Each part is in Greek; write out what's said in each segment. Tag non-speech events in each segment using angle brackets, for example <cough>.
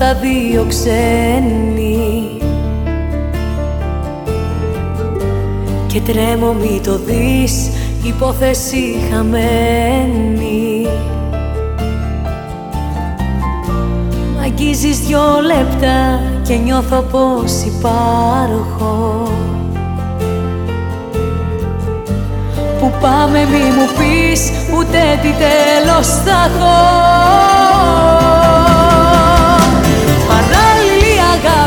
στα σκοτεινά, στα φώτα δύο ξένοι Και τρέμω μη το δεις, υπόθεση χαμένη. Μ' αγγίζεις δυο λεπτά και νιώθω πως υπάρχω. Που πάμε μη μου πεις ούτε τι τέλος θα έχω. Παράλληλη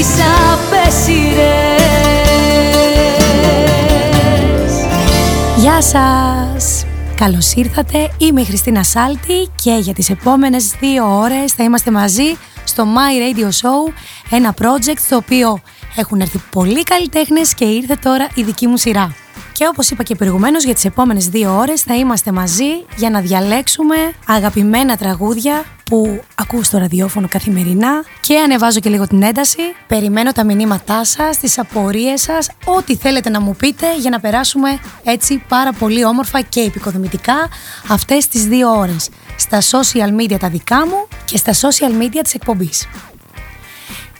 Τις απέσιρες Γεια σας! Καλώς ήρθατε, είμαι η Χριστίνα Σάλτη και για τις επόμενες δύο ώρες θα είμαστε μαζί στο My Radio Show, ένα project στο οποίο έχουν έρθει πολλοί καλλιτέχνες και ήρθε τώρα η δική μου σειρά. Και όπως είπα και προηγουμένως για τις επόμενες δύο ώρες θα είμαστε μαζί για να διαλέξουμε αγαπημένα τραγούδια που ακούω στο ραδιόφωνο καθημερινά και ανεβάζω και λίγο την ένταση. Περιμένω τα μηνύματά σας, τις απορίες σας, ό,τι θέλετε να μου πείτε για να περάσουμε έτσι πάρα πολύ όμορφα και επικοδομητικά αυτές τις δύο ώρες. Στα social media τα δικά μου και στα social media της εκπομπής.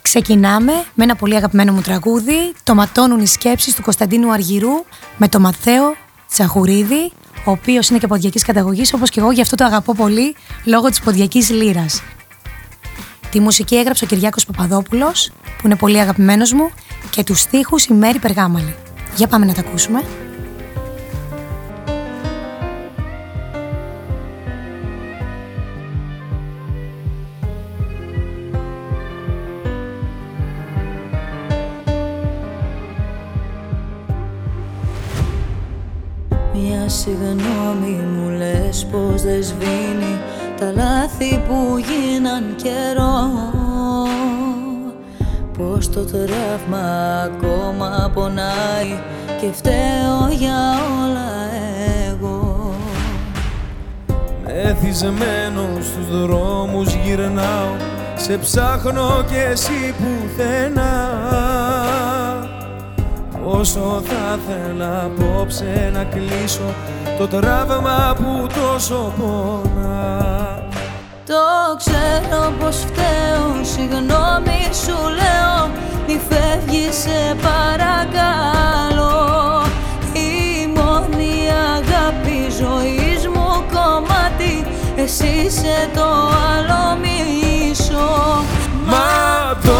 Ξεκινάμε με ένα πολύ αγαπημένο μου τραγούδι, το ματώνουν οι σκέψεις του Κωνσταντίνου Αργυρού με το Ματθαίο Τσαχουρίδη, ο οποίος είναι και ποδιακής καταγωγής, όπως και εγώ γι' αυτό το αγαπώ πολύ, λόγω της ποδιακής λύρας. Τη μουσική έγραψε ο Κυριάκος Παπαδόπουλος, που είναι πολύ αγαπημένος μου, και τους στίχους η Μέρη Περγάμαλη. Για πάμε να τα ακούσουμε. Μια συγγνώμη μου λες πως δεν σβήνει τα λάθη που γίναν καιρό. Πως το τραύμα ακόμα πονάει και φταίω για όλα εγώ. Μεθυσμένο στους δρόμους γυρνάω Σε ψάχνω κι εσύ πουθενά Όσο θα θέλα απόψε να κλείσω Το τραύμα που τόσο πονά. Το ξέρω πως πως φταίω Συγγνώμη σου λέω Μη φεύγεις σε παρακαλώ. Η μόνη αγάπη ζωής μου κομμάτι Εσύ είσαι το άλλο μισό. Ματώνουν οι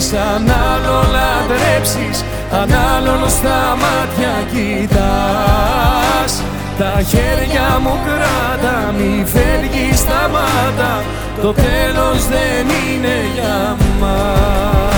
σκέψεις αν άλλο λατρέψεις αν άλλον στα μάτια κοιτάς. Τα χέρια μου κράτα, μη φεύγεις σταμάτα. Το τέλος δεν είναι για μας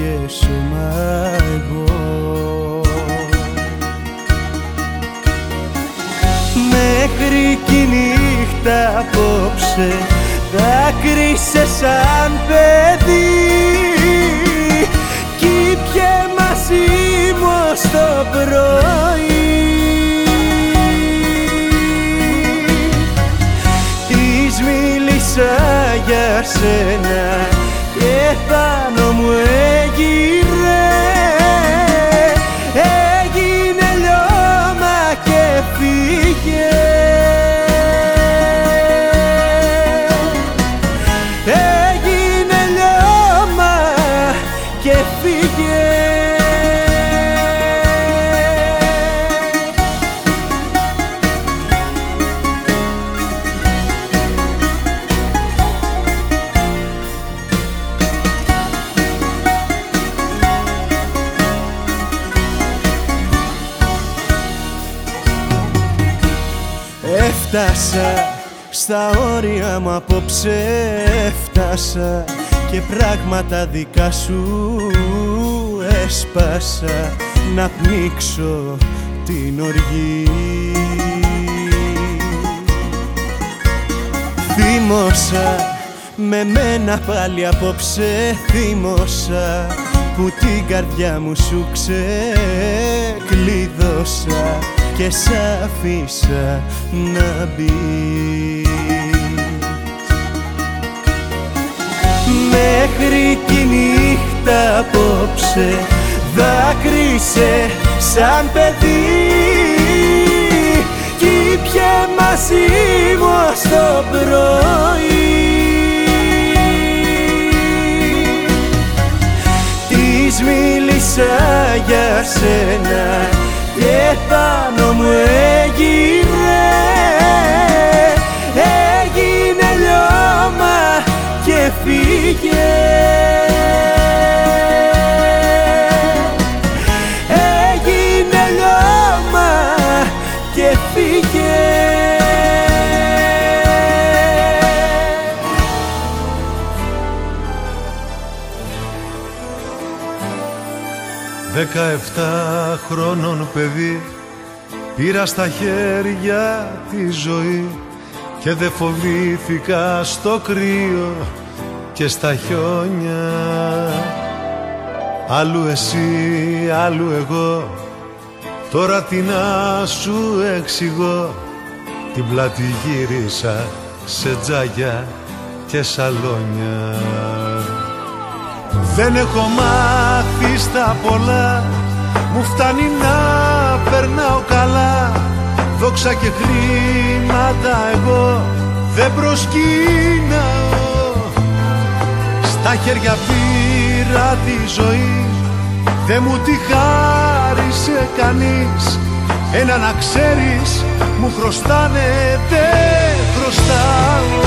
και σώμα εγώ Μέχρι κι η νύχτα απόψε δάκρυσε σαν παιδί. Κι πιε μαζί μου στο πρωί. Της μίλησα για σένα και πάνω μου έγειρε απόψε έφτασα και πράγματα δικά σου έσπασα. Να πνίξω την οργή. Θύμωσα με μένα πάλι απόψε θύμωσα που την καρδιά μου σου ξεκλείδωσα και σ' αφήσα να μπει Μέχρι κι η νύχτα απόψε. Δάκρυσε σαν παιδί κι πιε μαζί μου στο πρωί. Της μίλησα για σένα και πάνω μου έγινε. έγινε λιώμα έφυγε. Έγινε λόμα και φύγε. Δεκαεφτά χρόνων παιδί Πήρα στα χέρια τη ζωή και δε φοβήθηκα στο κρύο και στα χιόνια. Άλλου εσύ, άλλου εγώ. Τώρα τι να σου εξηγώ. Την πλάτη γύρισα σε τζάγια και σαλόνια. Δεν έχω μάθει στα πολλά. Μου φτάνει να περνάω καλά. Δόξα και χρήματα εγώ. Δεν προσκύναω Στα χέρια πήρα τη ζωή. Δεν μου τη χάρισε κανείς. Ένα να ξέρεις μου χρωστάνε δεν χρωστάω.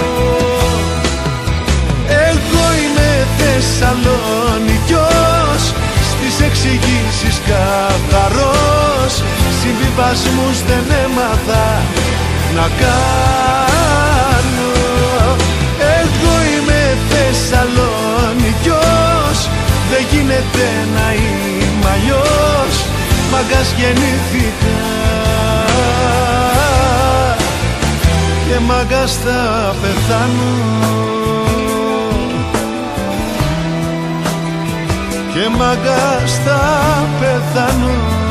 Εγώ είμαι Θεσσαλονικιός. Στις εξηγήσεις καθαρός. Συμβιβασμούς δεν έμαθα να κάνω Μαγκάς γεννήθηκα. Και μάγκας θα πεθάνω. Και μάγκας θα πεθάνω.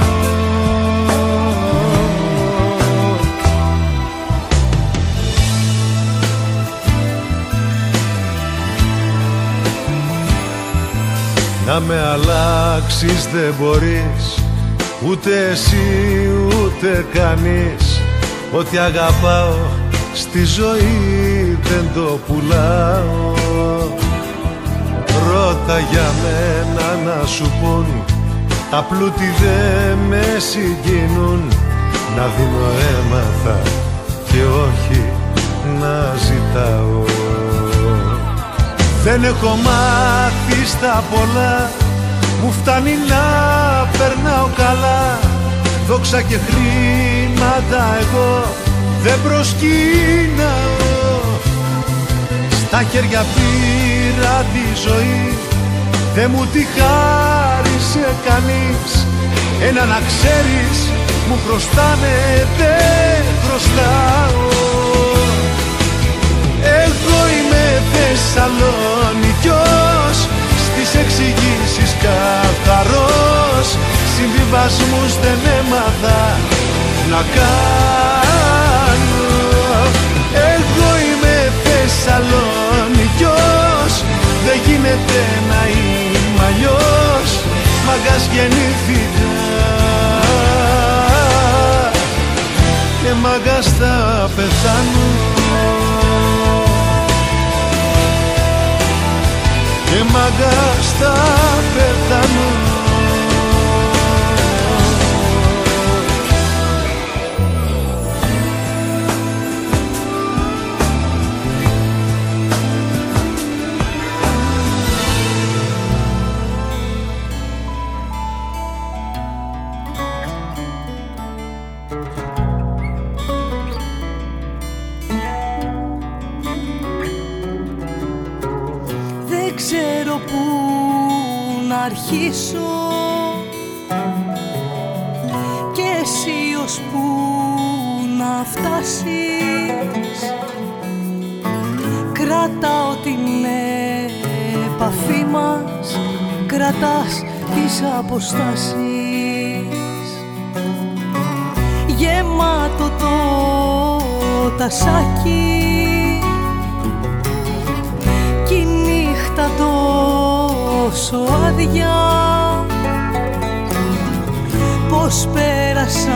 Να με αλλάξεις δεν μπορείς Ούτε εσύ ούτε κανείς. Ό,τι αγαπάω Στη ζωή δεν το πουλάω. Ρώτα για μένα να σου πούν. Τα πλούτη δεν με συγκινούν. Να δίνω έμαθα και όχι να ζητάω. Δεν έχω μάθει στα πολλά Μου φτάνει να περνάω καλά. Δόξα και χρήματα εγώ δεν προσκύναω. Στα χέρια πήρα τη ζωή Δεν μου τη χάρισε κανείς. Ένα να ξέρεις μου χρωστάνε δεν χρωστάω. Εγώ είμαι Θεσσαλονικιός. Στις εξηγήσεις καθαρός Συμβιβασμούς δεν έμαθα να κάνω. Εγώ είμαι Θεσσαλονικιός Δεν γίνεται να είμαι αλλιώς Μαγκάς γεννήθηκα Και μαγκάς θα πεθάνω Και μαγκάς θα πεθάνω αρχίσω και εσύ ως που να φτάσεις κρατάω την επαφή μας κρατάς τις αποστάσεις. Γεμάτο το τασάκι κι η νύχτα τόσο άδεια. Πώς πέρασαν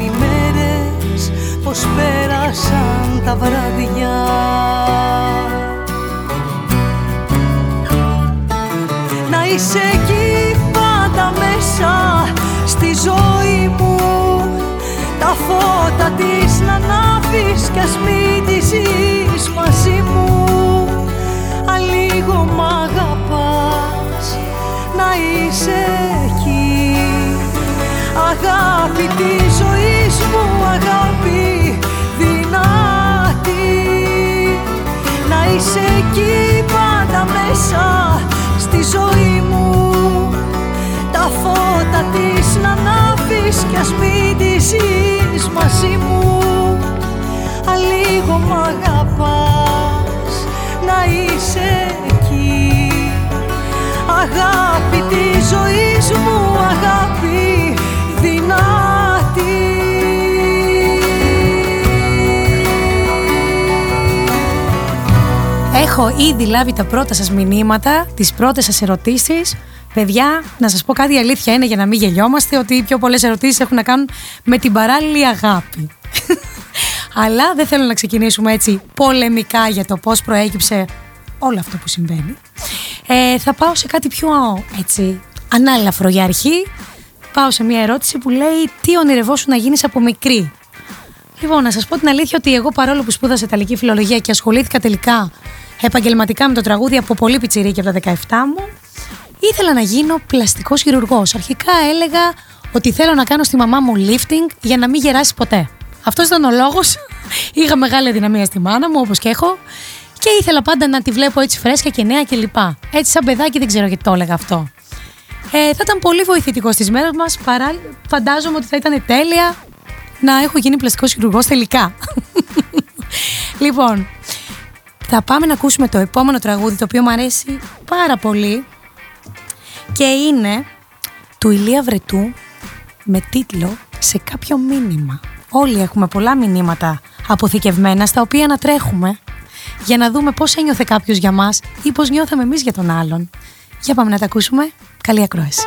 οι μέρες Πώς πέρασαν τα βράδια. Να είσαι εκεί πάντα μέσα στη ζωή μου. Τα φώτα της να ανάβεις κι ας μην τη ζεις μαζί μου λίγο μ' αγαπάς να είσαι εκεί. Αγάπη τη ζωής μου, αγάπη δυνατή. Να είσαι εκεί πάντα μέσα στη ζωή μου. Τα φώτα της να ανάβεις κι ας μην τη ζεις μαζί μου. Αλίγο μ' αγαπάς να είσαι εκεί Αγάπη της ζωής μου, αγάπη δυνατή Έχω ήδη λάβει τα πρώτα σας μηνύματα, τις πρώτες σας ερωτήσεις. Παιδιά, να σας πω κάτι αλήθεια είναι για να μην γελιόμαστε ότι οι πιο πολλές ερωτήσεις έχουν να κάνουν με την παράλληλη αγάπη. Αλλά δεν θέλω να ξεκινήσουμε έτσι πολεμικά για το πώς προέκυψε όλο αυτό που συμβαίνει. Ε, θα πάω σε κάτι πιο έτσι ανάλαφρο για αρχή. Πάω σε μια ερώτηση που λέει τι ονειρευόσου να γίνεις από μικρή; Λοιπόν, να σας πω την αλήθεια ότι εγώ παρόλο που σπούδασα Ιταλική φιλολογία και ασχολήθηκα τελικά επαγγελματικά με το τραγούδι από πολύ πιτσιρίκι από τα 17 μου, ήθελα να γίνω πλαστικός χειρουργός. Αρχικά έλεγα ότι θέλω να κάνω στη μαμά μου lifting για να μην γεράσει ποτέ. Αυτός ήταν ο λόγος. Είχα μεγάλη αδυναμία στη μάνα μου, όπως και έχω. Και ήθελα πάντα να τη βλέπω έτσι φρέσκα και νέα κλπ. Έτσι, σαν παιδάκι, δεν ξέρω γιατί το έλεγα αυτό. Ε, θα ήταν πολύ βοηθητικό στις μέρες μας. Παρά... Φαντάζομαι ότι θα ήταν τέλεια να έχω γίνει πλαστικός χειρουργός τελικά. <laughs> λοιπόν, θα πάμε να ακούσουμε το επόμενο τραγούδι το οποίο μου αρέσει πάρα πολύ και είναι του Ηλία Βρετού με τίτλο «Σε κάποιο μήνυμα». Όλοι έχουμε πολλά μηνύματα αποθηκευμένα στα οποία να τρέχουμε για να δούμε πώς ένιωθε κάποιος για μας ή πώς νιώθαμε εμείς για τον άλλον. Για πάμε να τα ακούσουμε. Καλή ακρόαση.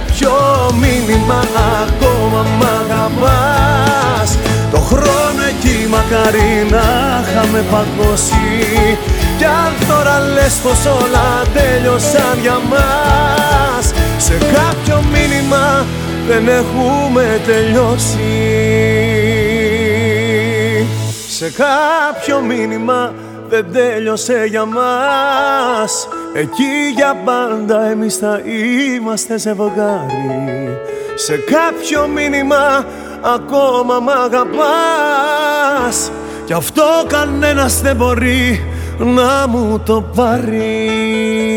κάποιο μήνυμα ακόμα μ' αγαπάς. Το χρόνο εκεί μακάρι να είχαμε παγώσει. Κι αν τώρα λες πως όλα τέλειωσαν για μας Σε κάποιο μήνυμα δεν έχουμε τελειώσει. Σε κάποιο μήνυμα δεν τέλειωσε για μας Εκεί για πάντα εμείς θα είμαστε ζευγάρι Σε κάποιο μήνυμα ακόμα μ' αγαπάς. Κι αυτό κανένας δεν μπορεί να μου το πάρει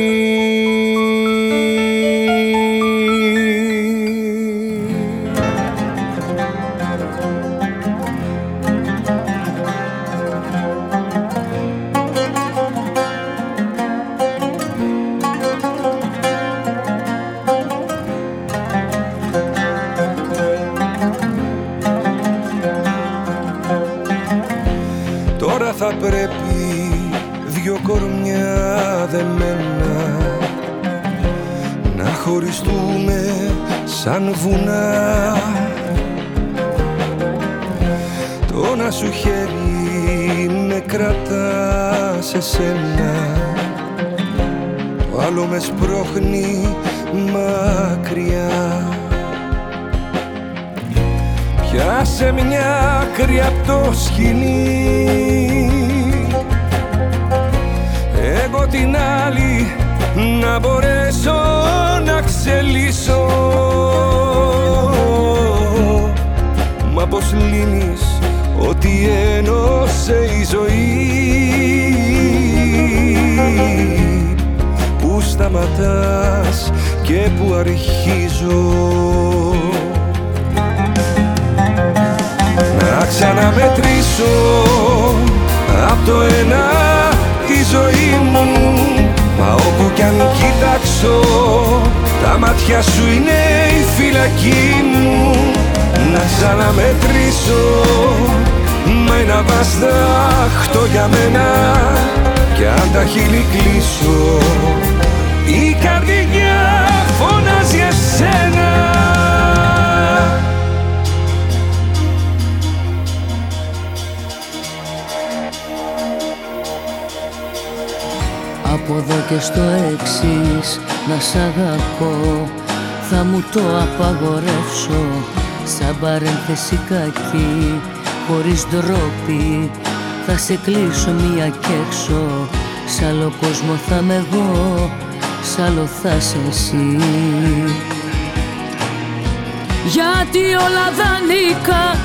σαν βουνά. Το να σου χέρι με κρατά σε σένα. Το άλλο με σπρώχνει μακριά. Πιάσε μια άκρη απ' το σκηνή Εγώ την άλλη να μπορέσω να ξελίσω. Μα πως λύνεις ότι ένωσε η ζωή; Που σταματάς και που αρχίζω. Να ξαναμετρήσω απ' το ένα τη ζωή μου Μα όπου κι αν κοιτάξω τα μάτια σου είναι η φυλακή μου. Να ξαναμετρήσω με ένα βαστάχτο για μένα. Κι αν τα χείλη κλείσω η καρδιά Από εδώ και στο εξής να σ' αγαπώ. Θα μου το απαγορεύσω σαν παρένθεση κακή χωρίς ντροπή. Θα σε κλείσω μία κι έξω Σ' άλλο κόσμο θα είμαι εγώ Σ' άλλο θα σε εσύ. Γιατί όλα δανείκα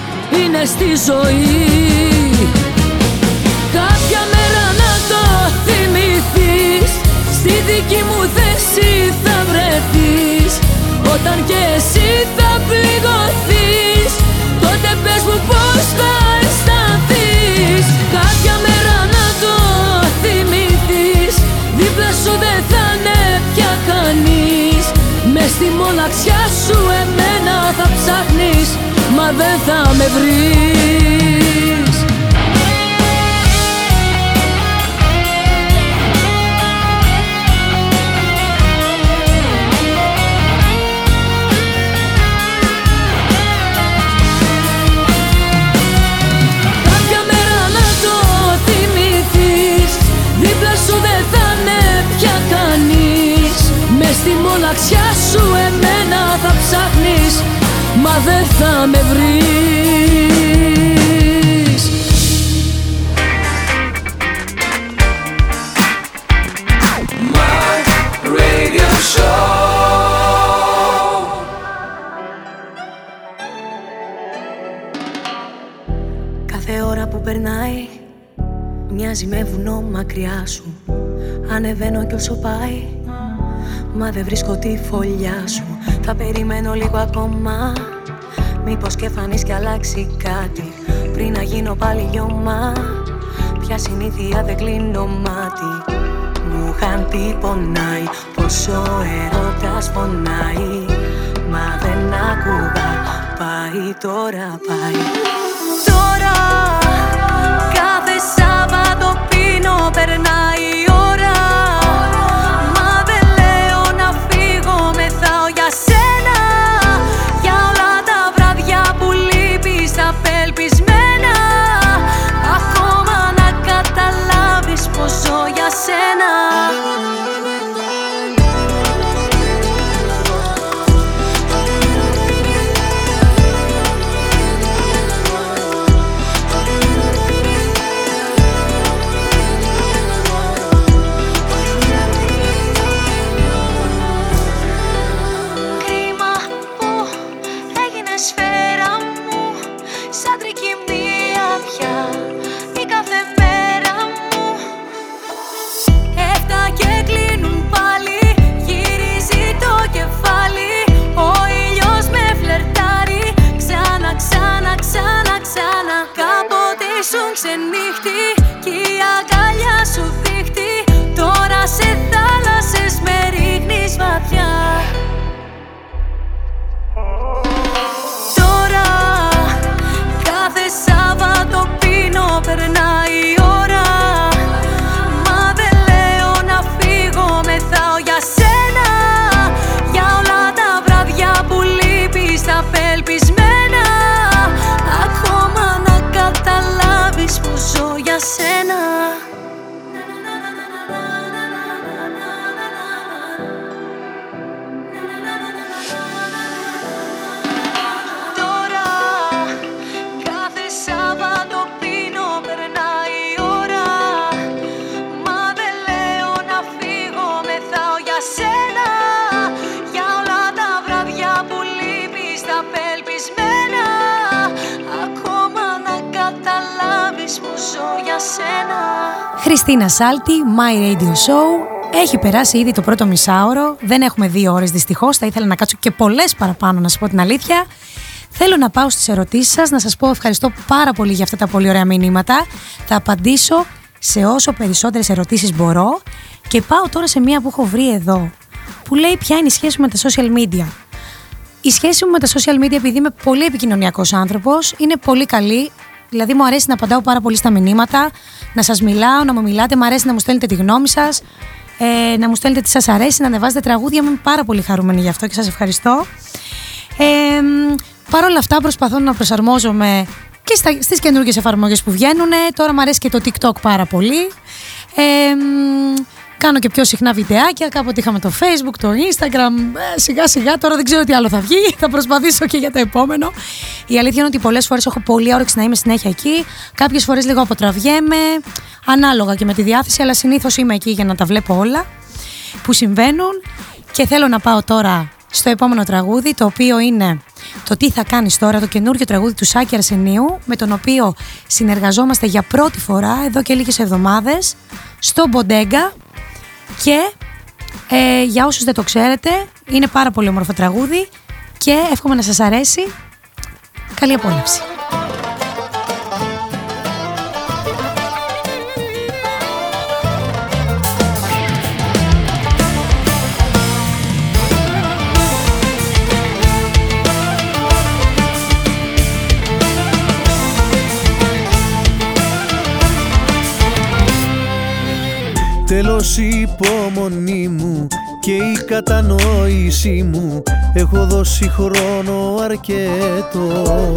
είναι στη ζωή. Κάποια μέρα να το θυμηθείς Στη δική μου θέση θα βρεθείς. Όταν και εσύ θα πληγωθείς. Τότε πες μου πώς θα αισθανθείς. Κάποια μέρα να το θυμηθείς. Δίπλα σου δεν θα είναι πια κανείς. Μες στη μοναξιά σου εμένα θα ψάχνεις. Μα δεν θα με βρεις μοναξιά σου εμένα θα ψάχνεις Μα δεν θα με βρεις. Radio Show Κάθε ώρα που περνάει Μοιάζει με βουνό μακριά σου. Ανεβαίνω κι όσο πάει Μα δεν βρίσκω τη φωλιά σου. Θα περιμένω λίγο ακόμα. Μήπως και φανείς κι αλλάξει κάτι. Πριν να γίνω πάλι λιώμα Πια συνήθεια δεν κλείνω μάτι. Μου είχαν πει πονάει. Πόσο ερώτας πονάει Μα δεν άκουγα Πάει τώρα πάει. Τώρα κάθε Σάββατο πίνω περνάει καταλάβεις που ζω για σένα Χριστίνα Σάλτη, My Radio Show, Έχει περάσει ήδη το πρώτο μισάωρο. Δεν έχουμε δύο ώρες δυστυχώς. Θα ήθελα να κάτσω και πολλές παραπάνω, να σα πω την αλήθεια. Θέλω να πάω στις ερωτήσεις σας, να σας πω ευχαριστώ πάρα πολύ για αυτά τα πολύ ωραία μηνύματα. Θα απαντήσω σε όσο περισσότερες ερωτήσεις μπορώ. Και πάω τώρα σε μία που έχω βρει εδώ, που λέει ποια είναι η σχέση μου με τα social media; Η σχέση μου με τα social media, επειδή είμαι πολύ επικοινωνιακός άνθρωπος, είναι πολύ καλή. Δηλαδή, μου αρέσει να απαντάω πάρα πολύ στα μηνύματα, να σας μιλάω, να μου μιλάτε, μου αρέσει να μου στέλνετε τη γνώμη σας, ε, να μου στέλνετε τι σας αρέσει, να ανεβάζετε τραγούδια. Είμαι πάρα πολύ χαρούμενη γι' αυτό και σας ευχαριστώ. Ε, Παρ' όλα αυτά, προσπαθώ να προσαρμόζομαι και στις καινούργιες εφαρμογές που βγαίνουν. Τώρα μου αρέσει και το TikTok πάρα πολύ. Ε, κάνω και πιο συχνά βιντεάκια. Κάποτε είχαμε το Facebook, το Instagram. Ε, σιγά σιγά τώρα δεν ξέρω τι άλλο θα βγει. Θα προσπαθήσω και για το επόμενο. Η αλήθεια είναι ότι πολλές φορές έχω πολύ όρεξη να είμαι συνέχεια εκεί. Κάποιες φορές λίγο αποτραβιέμαι. Ανάλογα και με τη διάθεση, αλλά συνήθως είμαι εκεί για να τα βλέπω όλα που συμβαίνουν. Και θέλω να πάω τώρα στο επόμενο τραγούδι, το οποίο είναι το τι θα κάνεις τώρα, το καινούργιο τραγούδι του Σάκη Αρσενίου, με τον οποίο συνεργαζόμαστε για πρώτη φορά εδώ και λίγες εβδομάδες στο Μποντέγκα και ε, για όσους δεν το ξέρετε είναι πάρα πολύ όμορφο τραγούδι και εύχομαι να σας αρέσει. Καλή απόλαυση. Τέλος η υπομονή μου και η κατανόησή μου. Έχω δώσει χρόνο αρκετό.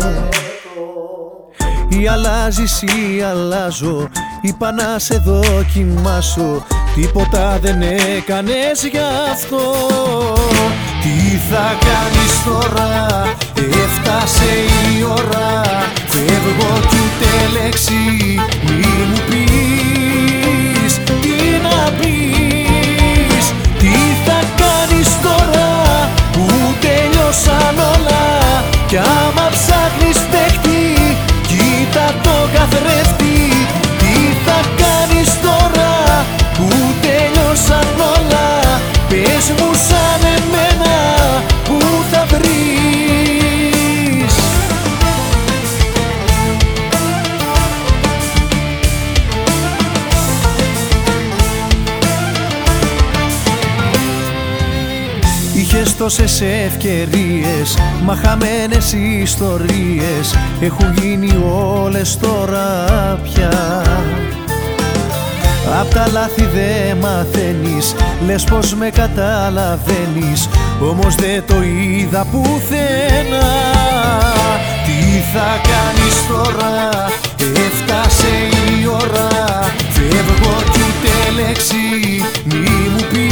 Ή αλλάζεις ή αλλάζω Είπα να σε δοκιμάσω. Τίποτα δεν έκανες γι' αυτό. Τι θα κάνεις τώρα Έφτασε η ώρα. Φεύγω κι ούτε λέξη τώρα Που τελειώσαν όλα τόσες ευκαιρίες Μα χαμένες ιστορίες Έχουν γίνει όλες τώρα πια. Απ' τα λάθη δε μαθαίνεις Λες πως με καταλαβαίνεις Όμως δεν το είδα πουθενά. Τι θα κάνεις τώρα Έφτασε η ώρα Φεύγω κι ούτε λέξη Μη μου πεις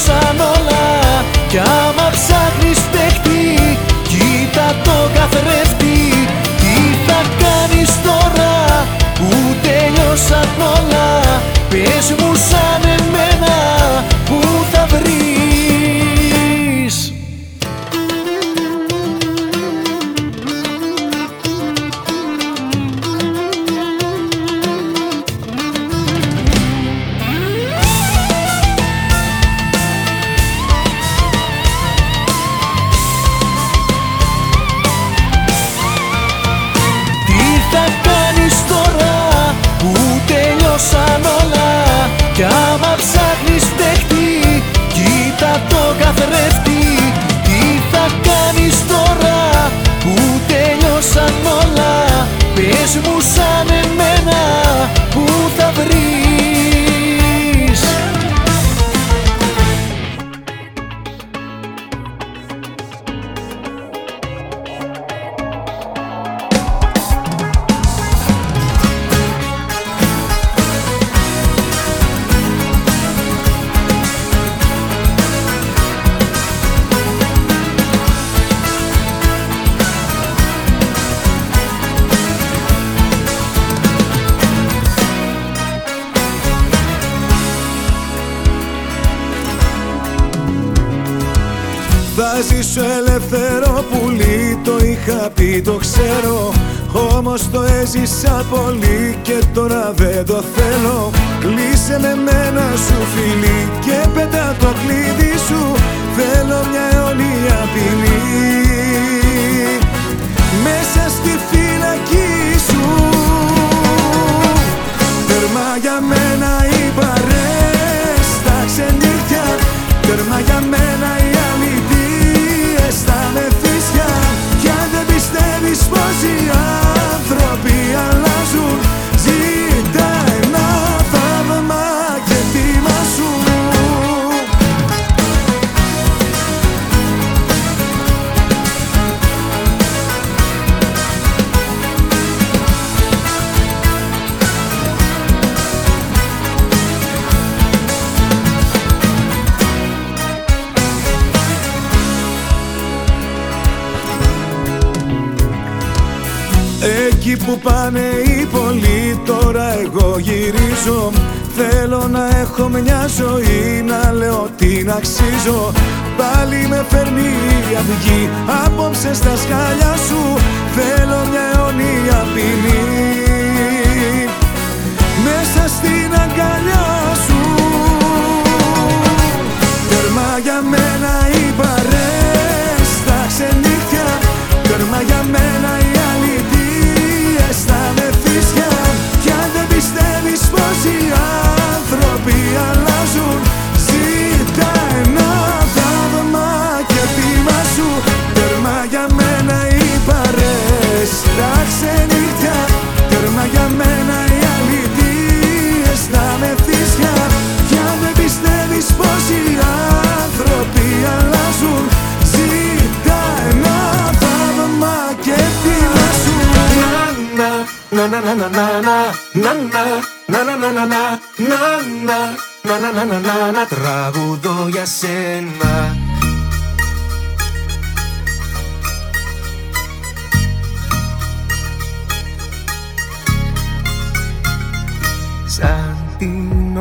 τελειώσαν όλα. Κι άμα ψάχνεις παίχτη Κοίτα το καθρέφτη. Τι θα κάνεις τώρα Που τελειώσαν όλα. Πες μου σαν εμένα Που θα βρεις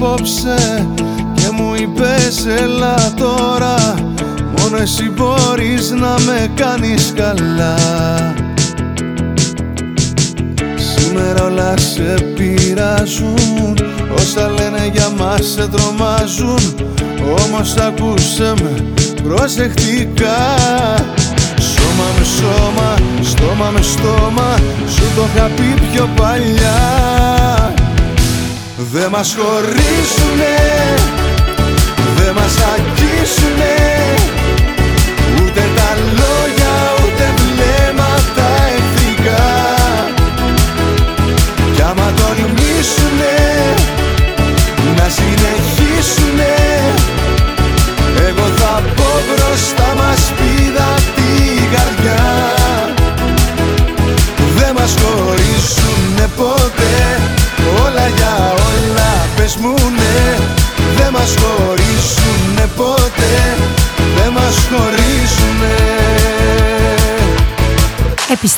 απόψε και μου είπες έλα τώρα Μόνο εσύ μπορείς να με κάνεις καλά Σήμερα όλα σε πειράζουν Όσα λένε για μας σε τρομάζουν Όμως ακούσε με προσεκτικά. Σώμα με σώμα, στόμα με στόμα Σου το είχα πει πιο παλιά Δε μας χωρίσουνε Δε μας αγγίσουνε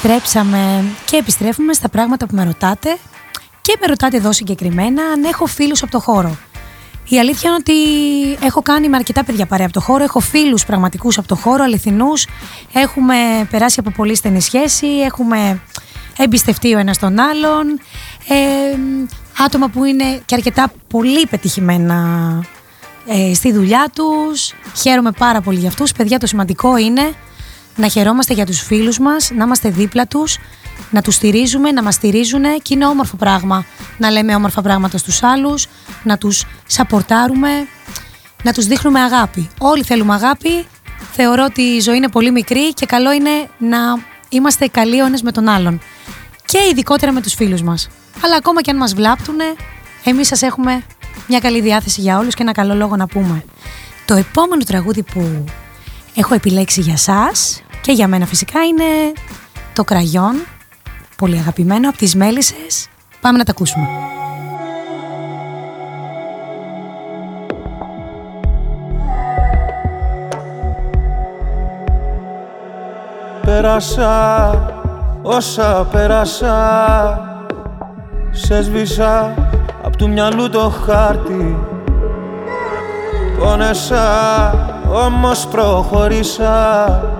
Επιστρέψαμε και επιστρέφουμε στα πράγματα που με ρωτάτε και με ρωτάτε εδώ συγκεκριμένα αν έχω φίλους από το χώρο. Η αλήθεια είναι ότι έχω κάνει με αρκετά παιδιά παρέα από το χώρο. Έχω φίλους πραγματικούς από το χώρο, αληθινούς. Έχουμε περάσει από πολύ στενή σχέση. Έχουμε εμπιστευτεί ο ένας τον άλλον. Ε, άτομα που είναι και αρκετά πολύ πετυχημένα ε, στη δουλειά τους. Χαίρομαι πάρα πολύ για αυτούς. Παιδιά, το σημαντικό είναι να χαιρόμαστε για τους φίλους μας, να είμαστε δίπλα τους, να τους στηρίζουμε, να μας στηρίζουν και είναι όμορφο πράγμα να λέμε όμορφα πράγματα στους άλλους, να τους σαπορτάρουμε, να τους δείχνουμε αγάπη. Όλοι θέλουμε αγάπη, θεωρώ ότι η ζωή είναι πολύ μικρή και καλό είναι να είμαστε καλοί ο ένας με τον άλλον. Και ειδικότερα με τους φίλους μας. Αλλά ακόμα και αν μας βλάπτουνε, εμείς σας έχουμε μια καλή διάθεση για όλους και ένα καλό λόγο να πούμε. Το επόμενο τραγούδι που έχω επιλέξει για σας και για μένα φυσικά είναι το κραγιόν, πολύ αγαπημένο από τις Μέλισσες. Πάμε να τα ακούσουμε. Πέρασα όσα πέρασα Σε σβήσα απ' του μυαλού το χάρτη Πόνεσα όμως προχωρήσα Στα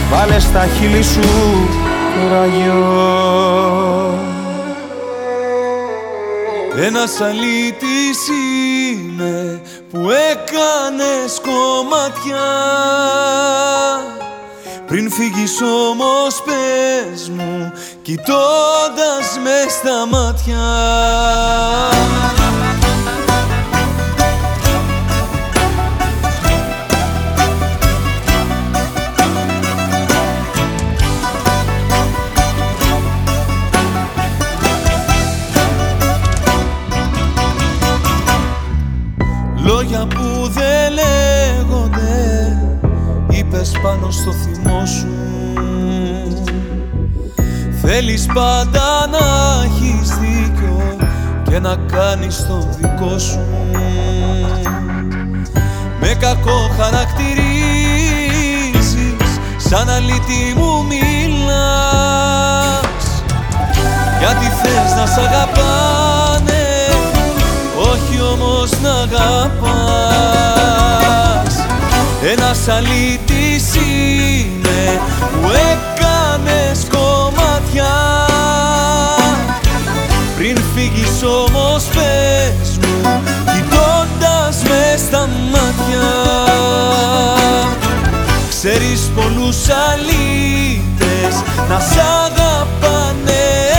Βάλε στα χείλη σου το ραγιό. Ένας αλήτης είμαι που έκανες κομμάτια. Πριν φύγεις όμως πες μου κοιτώντας μες στα μάτια λέγονται είπες πάνω στο θυμό σου. Θέλεις πάντα να έχεις δίκιο και να κάνεις το δικό σου. Με κακό χαρακτηρίζεις σαν αλήτη μου μιλάς. Γιατί θες να σ' αγαπάνε όχι όμως να αγαπάς. Ένας αλήτης είμαι που έκανες κομμάτια. Πριν φύγεις όμως πες μου κοιτώντας με στα μάτια. Ξέρεις πολλούς αλήτες να σ' αγαπάνε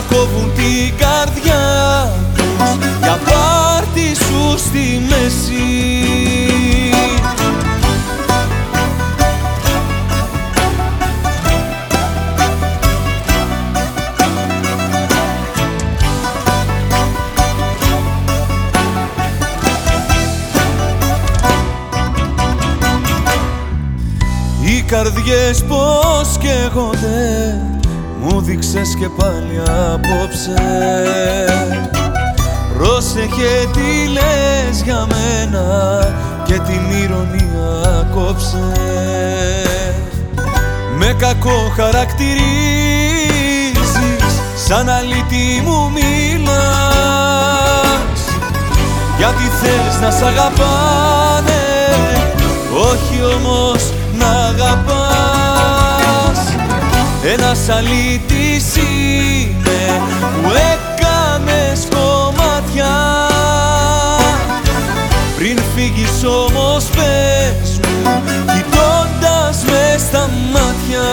Να κόβουν την καρδιά τους. Για πάρτι σου σου στη μέση. Οι καρδιές πως καίγονται Μου δείξες και πάλι απόψε. Πρόσεχε τι λες για μένα Και την ηρωνία κόψε. Με κακό χαρακτηρίζεις Σαν αλήτη μου μιλάς. Γιατί θες να σ' αγαπάνε Όχι όμως να αγαπάς Ένας αλήτης είναι που έκανες κομμάτια Πριν φύγεις όμως πες μου κοιτώντας με στα μάτια.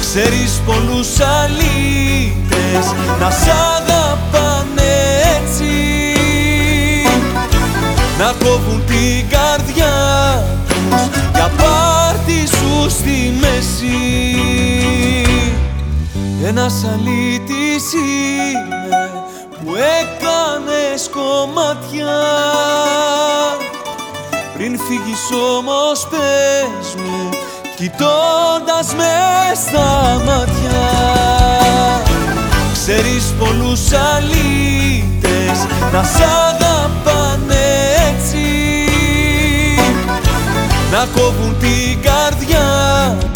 Ξέρεις πολλούς αλήτες να σ' αγαπάνε έτσι. Να κόβουν την καρδιά μέση. Ένας αλήτης είναι που έκανες κομμάτια. Πριν φύγεις όμως πες μου κοιτώντας με στα μάτια. Ξέρεις πολλούς αλήτες να σ' αγαπάνε έτσι. Να κόβουν την καρδιά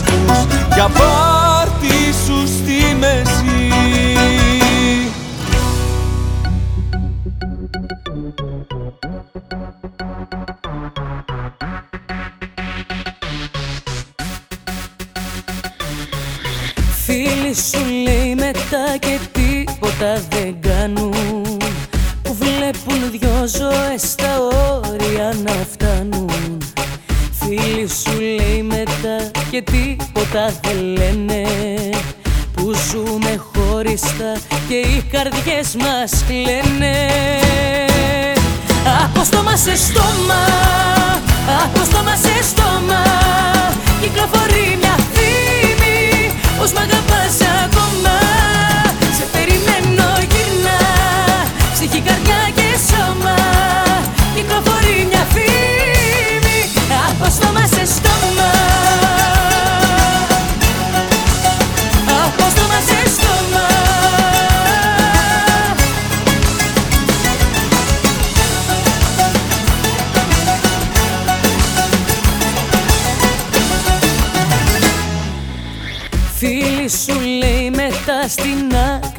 τους για πάρτι σου στη μέση. Φίλοι σου λέει μετά και τίποτα δεν κάνουν Που βλέπουν δυο ζωές στα όρια να και τίποτα δεν λένε. Που ζούμε χωριστά και οι καρδιές μας κλαίνε. Από στόμα σε στόμα, από στόμα σε στόμα. Κυκλοφορεί μια φήμη πως μ' αγαπάς ακόμα. Σε περιμένω γυρνά Ψυχή,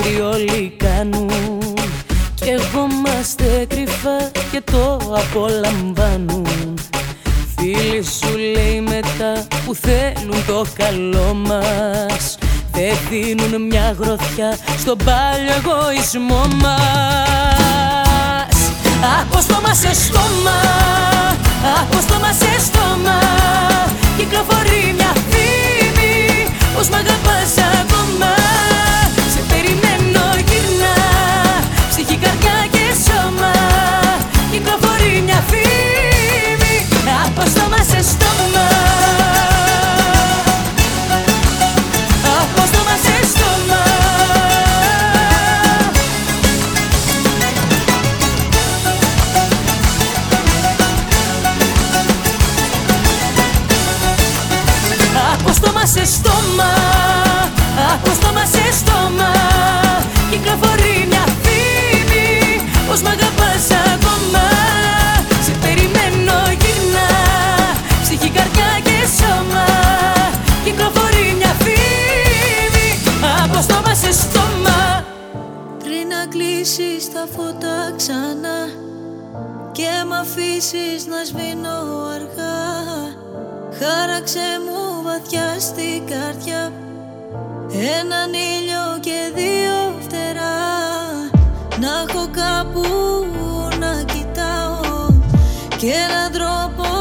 στην άκρη όλοι κάνουν. Κι εγώ είμαστε κρυφά και το απολαμβάνουν. Φίλοι σου λέει μετά που θέλουν το καλό μας Δεν δίνουν μια γροθιά στον πάλιο εγωισμό μας. Από στόμα σε στόμα, από στόμα σε στόμα Κυκλοφορεί μια φήμη πως μ' αγαπάς ακόμα στόμα σε στόμα Από στόμα σε στόμα Από στόμα σε στόμα Από στόμα σε στόμα Κυκλοφορεί μια φήμη Πως μ' αφήσεις να σβήνω αργά. Χάραξε μου βαθιά στην καρδιά. Έναν ήλιο και δύο φτερά. Να έχω κάπου να κοιτάω Και έναν τρόπο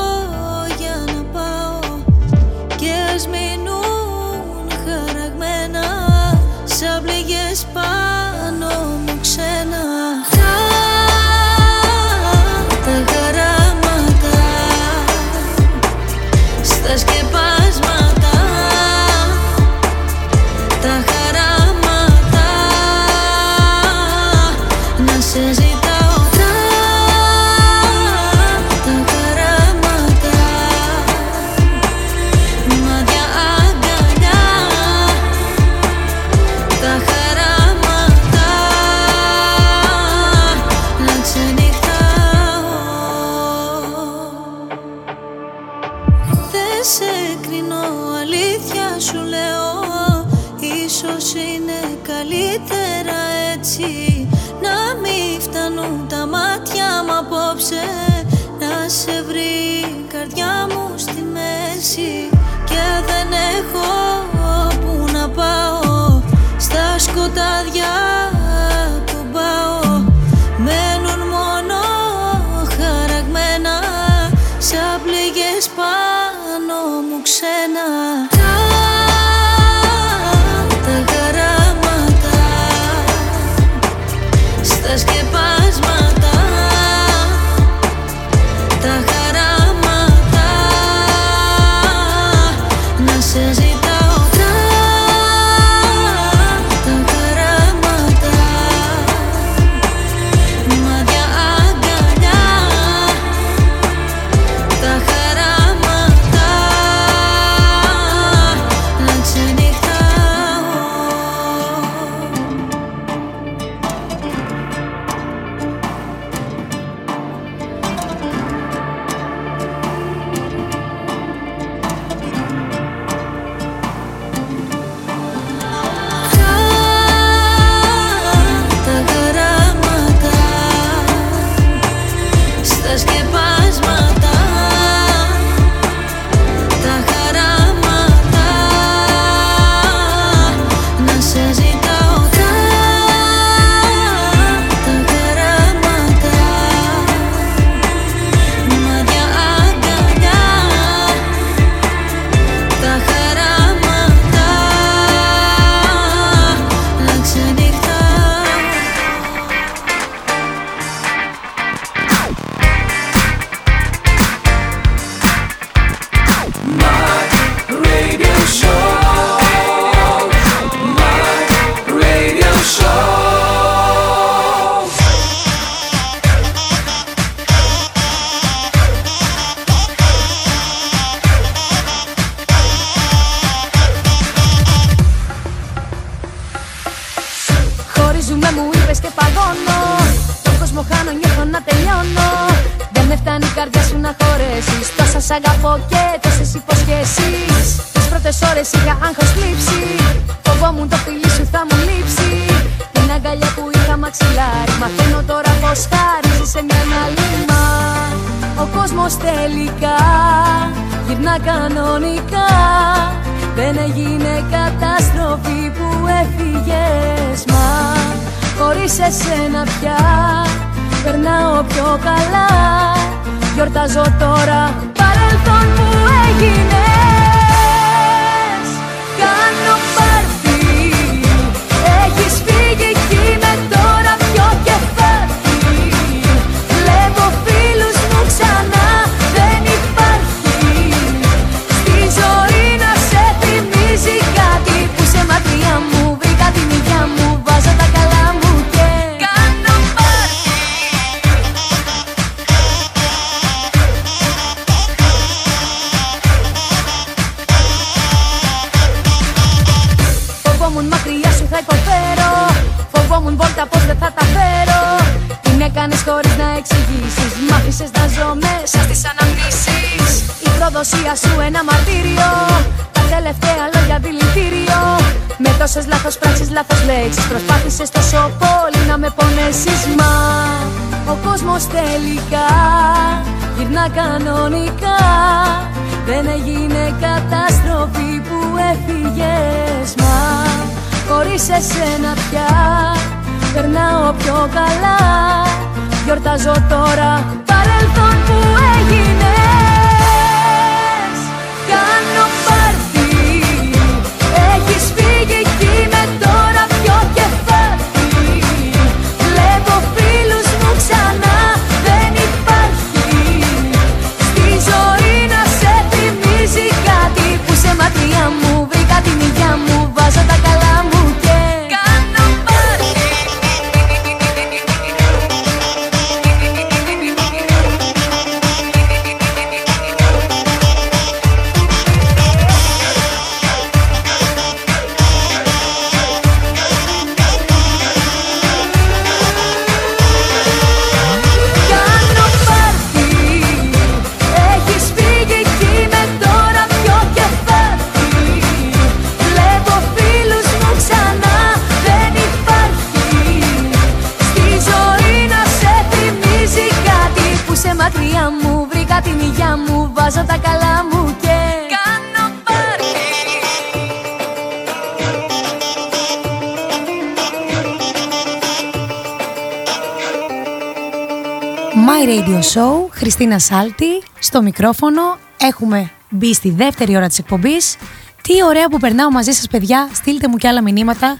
Show, Χριστίνα Σάλτη, στο μικρόφωνο. Έχουμε μπει στη δεύτερη ώρα της εκπομπής. Τι ωραία που περνάω μαζί σας παιδιά, στείλτε μου και άλλα μηνύματα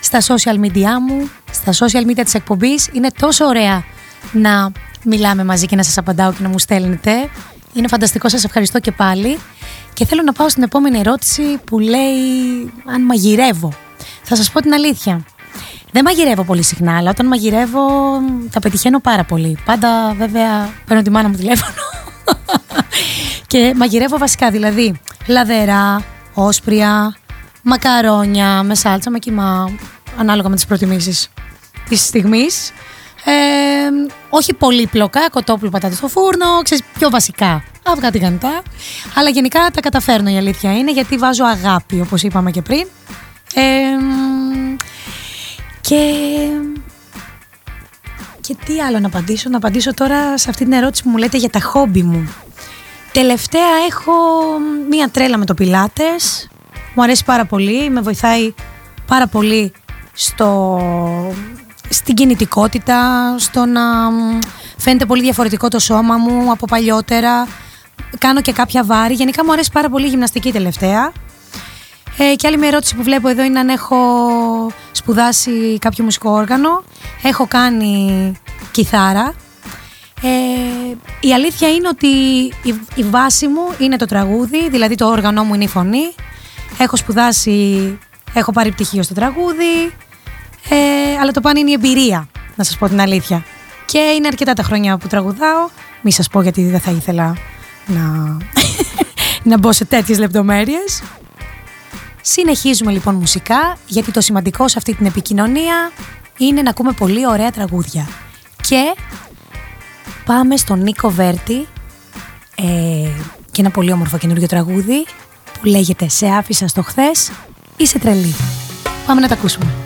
στα social media μου, στα social media της εκπομπής. Είναι τόσο ωραία να μιλάμε μαζί και να σας απαντάω και να μου στέλνετε. Είναι φανταστικό, σας ευχαριστώ και πάλι. Και θέλω να πάω στην επόμενη ερώτηση που λέει αν μαγειρεύω. Θα σας πω την αλήθεια. Δεν μαγειρεύω πολύ συχνά, αλλά όταν μαγειρεύω τα πετυχαίνω πάρα πολύ. Πάντα βέβαια παίρνω τη μάνα μου τηλέφωνο. <laughs> και μαγειρεύω βασικά, δηλαδή λαδερά, όσπρια, μακαρόνια με σάλτσα, με κοιμά, ανάλογα με τις προτιμήσεις της στιγμής. Ε, όχι πολύπλοκα, κοτόπουλο πατάτες στο φούρνο, ξέρεις, πιο βασικά αυγά τηγανιτά. Αλλά γενικά τα καταφέρνω η αλήθεια είναι γιατί βάζω αγάπη όπως είπαμε και πριν. Ε, και... Και τι άλλο να απαντήσω, να απαντήσω τώρα σε αυτή την ερώτηση που μου λέτε για τα χόμπι μου. Τελευταία έχω μία τρέλα με το πιλάτες, μου αρέσει πάρα πολύ, με βοηθάει πάρα πολύ στο, στην κινητικότητα, στο να φαίνεται πολύ διαφορετικό το σώμα μου από παλιότερα. Κάνω και κάποια βάρη. Γενικά μου αρέσει πάρα πολύ η γυμναστική τελευταία. Ε, και άλλη μια ερώτηση που βλέπω εδώ είναι αν έχω σπουδάσει κάποιο μουσικό όργανο. Έχω κάνει κιθάρα. Ε, η αλήθεια είναι ότι η, η βάση μου είναι το τραγούδι, δηλαδή το όργανο μου είναι η φωνή. Έχω σπουδάσει, έχω πάρει πτυχίο στο τραγούδι, ε, αλλά το πάνω είναι η εμπειρία, να σας πω την αλήθεια. Και είναι αρκετά τα χρόνια που τραγουδάω, μη σας πω γιατί δεν θα ήθελα να, <laughs> να μπω σε τέτοιες λεπτομέρειες. Συνεχίζουμε λοιπόν μουσικά, γιατί το σημαντικό σε αυτή την επικοινωνία είναι να ακούμε πολύ ωραία τραγούδια. Και πάμε στον Νίκο Βέρτη ε, και ένα πολύ όμορφο καινούριο τραγούδι που λέγεται «Σε άφησα στο χθες, είσαι τρελή». Πάμε να τα ακούσουμε.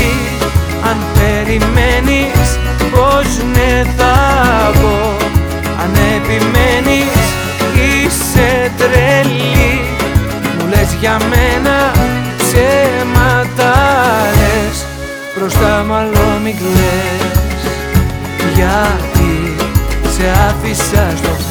αν περιμένεις πως ναι θα πω Αν επιμένεις είσαι τρελή. Μου λες για μένα ψέματα λες Μπροστά μάλλον μην κλαις. Γιατί σε άφησα στο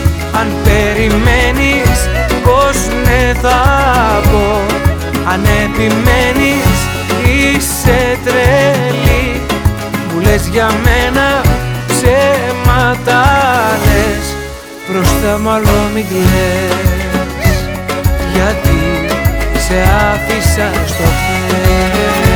αν περιμένεις πως ναι θα πω. Αν επιμένεις είσαι τρελή. Μου λες για μένα ψέματα λες. Μπροστά μάλλον μην κλαις. Γιατί σε άφησα στο χέρι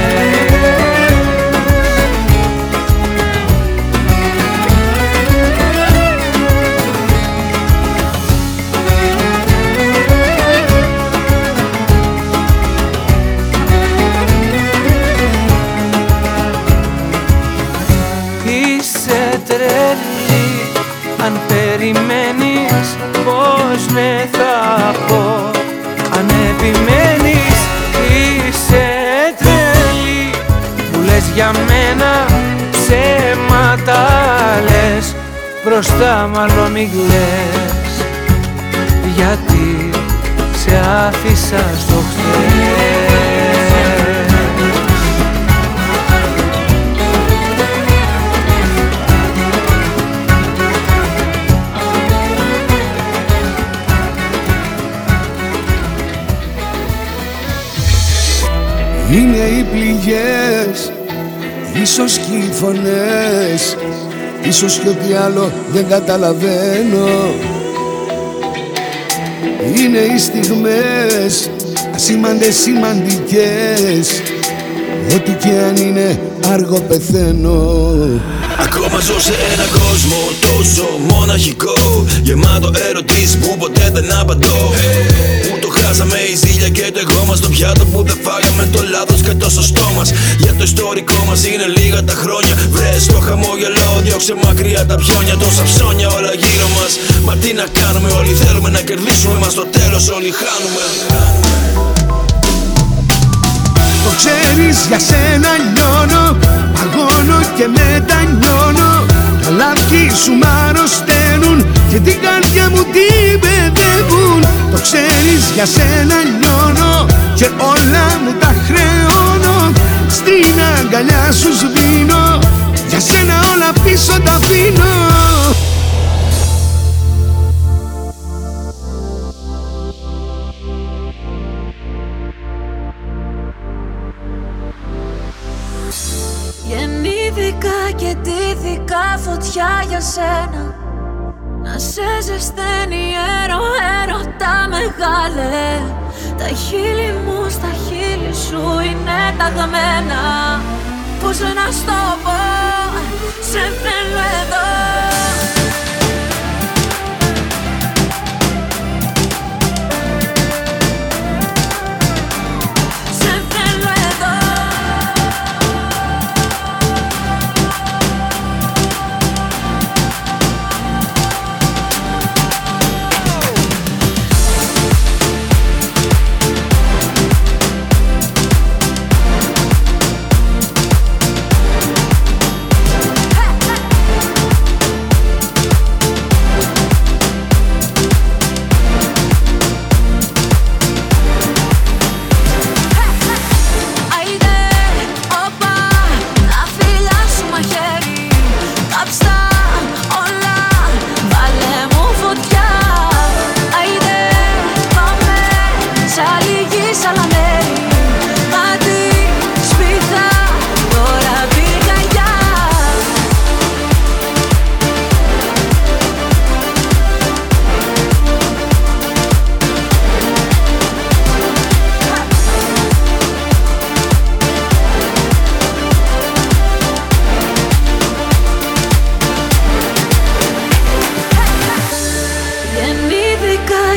πως ναι θα πω. Αν επιμένεις είσαι τρελή. Που λες για μένα ψέματα λες. Μπροστά μάλλον μην Γιατί σε άφησα στο χθες. Είναι οι πληγές, ίσως και οι φωνές Ίσως και ό,τι άλλο δεν καταλαβαίνω. Είναι οι στιγμές, ασήμαντες σημαντικές Ό,τι και αν είναι αργό πεθαίνω. Ακόμα ζω σε ένα κόσμο τόσο μοναχικό Γεμάτο ερωτήσεις που ποτέ δεν απαντώ. Που το χάσαμε η ζήλια και το εγώ μας Το πιάτο που δεν φάγαμε. Το λάθος και το σωστό μας. Για το ιστορικό μας είναι λίγα τα χρόνια. Βρες το χαμόγελο, διώξε μακριά τα πιόνια. Τόσα ψώνια όλα γύρω μας. Μα τι να κάνουμε όλοι θέλουμε να κερδίσουμε Μας. Στο τέλος όλοι χάνουμε. Το ξέρεις για σένα λιώνω. Παγώνω και μετανιώνω. Τα λάθη σου μ' αρρωσταίνουν Και την καρδιά μου την παιδεύουν Το ξέρεις για σένα λιώνω Και όλα μου τα χρεώνω. Στην αγκαλιά σου σβήνω. Για σένα όλα πίσω τα αφήνω Γεννήθηκα και ντύθηκα φωτιά για σένα Να σε ζεσταίνει έρο, έρωτα μεγάλε. Τα χείλη μου στα χείλη σου είναι ταγμένα Πώς να στο πω, σε θέλω εδώ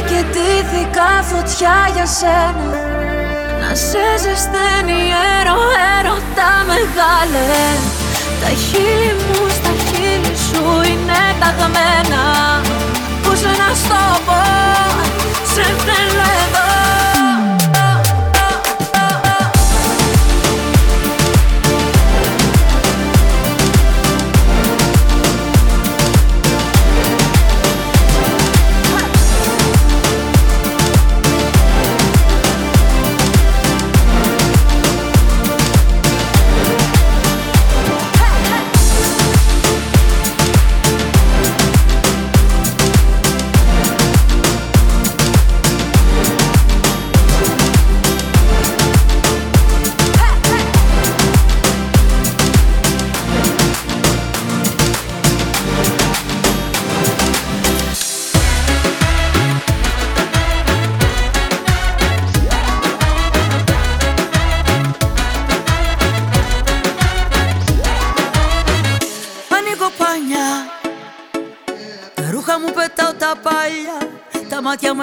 και ντύθηκα φωτιά για σένα. Να σε ζεσταίνει έρο, έρωτα μεγάλε Τα χείλη μου στα χείλη σου είναι ταγμένα. Πώς να στο πω, σε θέλω εδώ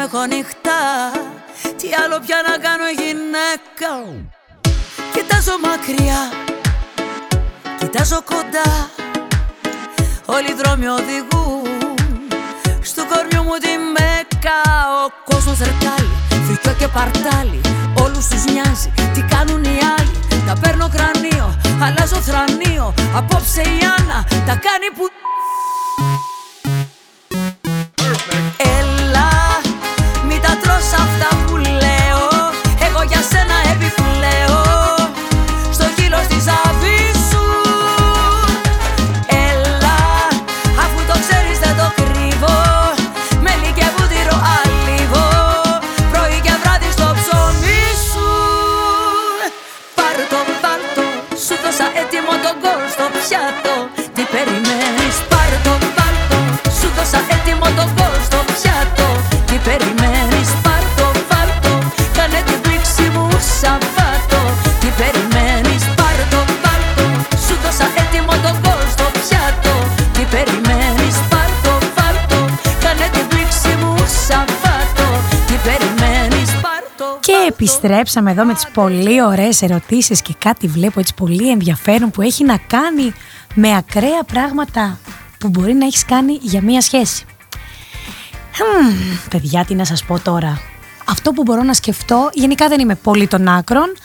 έχω ανοιχτά Τι άλλο πια να κάνω γυναίκα Κοιτάζω μακριά Κοιτάζω κοντά. Όλοι οι δρόμοι οδηγούν Στο κορμιό μου τη μέκα. Ο κόσμος ρετάλι Φρικιό και παρτάλι. Όλους τους νοιάζει Τι κάνουν οι άλλοι. Τα παίρνω κρανίο Αλλάζω θρανίο, απόψε η Άννα Τα κάνει που... επιστρέψαμε εδώ με τις πολύ ωραίες ερωτήσεις και κάτι βλέπω έτσι πολύ ενδιαφέρον που έχει να κάνει με ακραία πράγματα που μπορεί να έχεις κάνει για μία σχέση. Χμ, παιδιά, τι να σας πω τώρα. Αυτό που μπορώ να σκεφτώ, γενικά δεν είμαι πολύ των άκρων,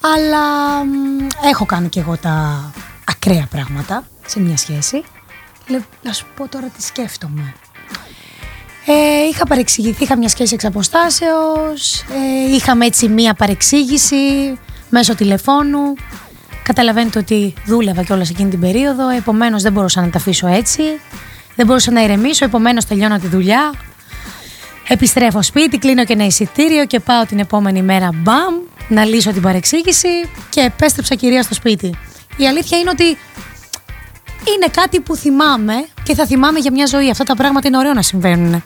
αλλά μ, έχω κάνει και εγώ τα ακραία πράγματα σε μία σχέση. Λε, να σου πω τώρα τι σκέφτομαι. Ε, είχα παρεξηγηθεί, είχα μια σχέση εξ αποστάσεως, ε, είχαμε έτσι μια παρεξήγηση μέσω τηλεφώνου. Καταλαβαίνετε ότι δούλευα κιόλας εκείνη την περίοδο, επομένως δεν μπορούσα να τα αφήσω έτσι. Δεν μπορούσα να ηρεμήσω, επομένως τελειώνω τη δουλειά. Επιστρέφω σπίτι, κλείνω και ένα εισιτήριο και πάω την επόμενη μέρα μπαμ να λύσω την παρεξήγηση και επέστρεψα κυρία στο σπίτι. Η αλήθεια είναι ότι είναι κάτι που θυμάμαι και θα θυμάμαι για μια ζωή. Αυτά τα πράγματα είναι ωραίο να συμβαίνουν.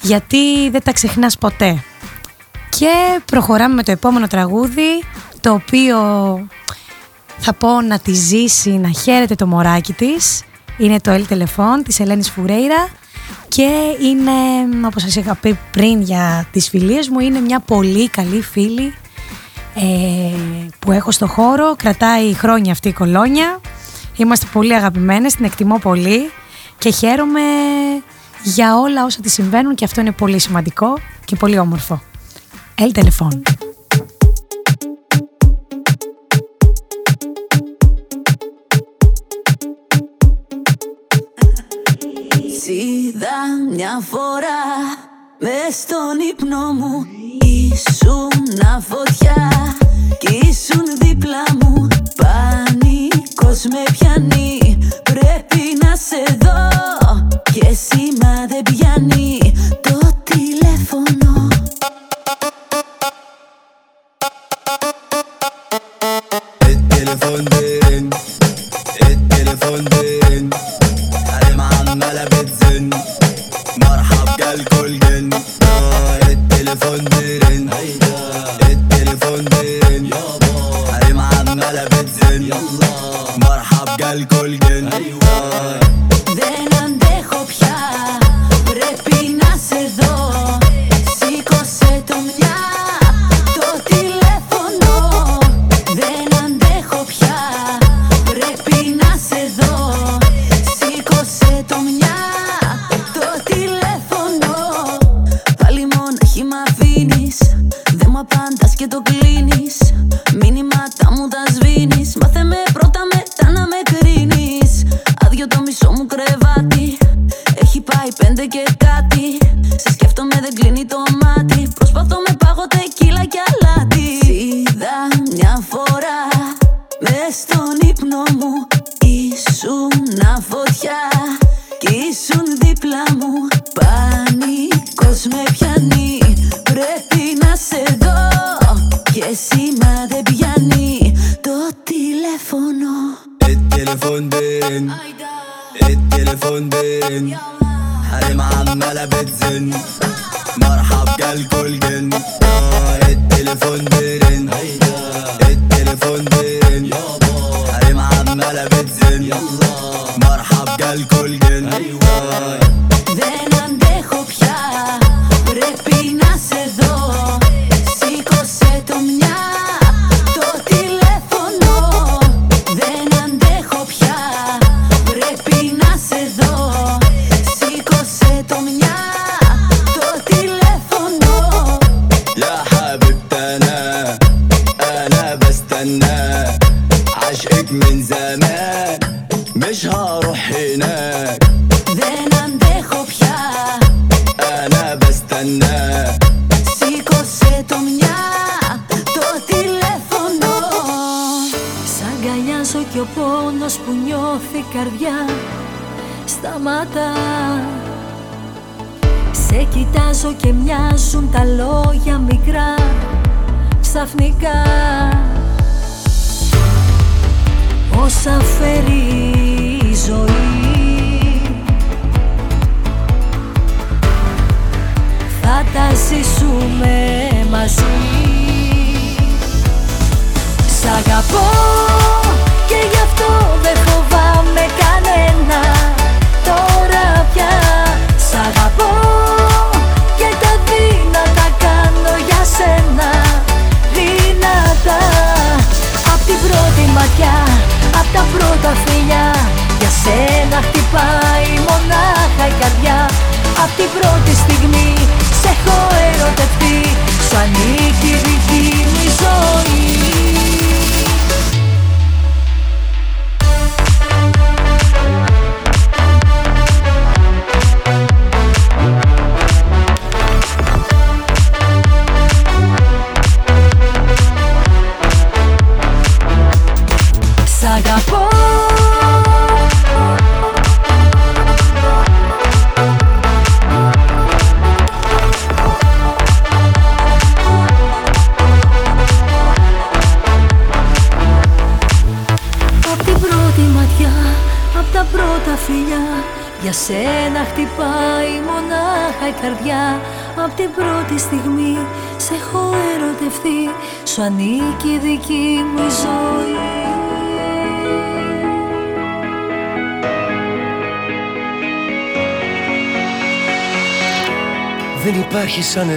Γιατί δεν τα ξεχνάς ποτέ. Και προχωράμε με το επόμενο τραγούδι, το οποίο θα πω να τη ζήσει, να χαίρεται το μωράκι της. Είναι το El Telefon της Ελένης Φουρέιρα και είναι, όπως σας είχα πει πριν για τις φιλίες μου, είναι μια πολύ καλή φίλη ε, που έχω στο χώρο. Κρατάει χρόνια αυτή η κολόνια. Είμαστε πολύ αγαπημένες, την εκτιμώ πολύ και χαίρομαι για όλα όσα της συμβαίνουν και αυτό είναι πολύ σημαντικό και πολύ όμορφο. El Telefon. Είδα μια φορά μες στον ύπνο μου Ήσουν φωτιά κι ήσουν δίπλα μου Πανικός με πιάνει Πρέπει να σε δω. Και σήμα δεν πιάνει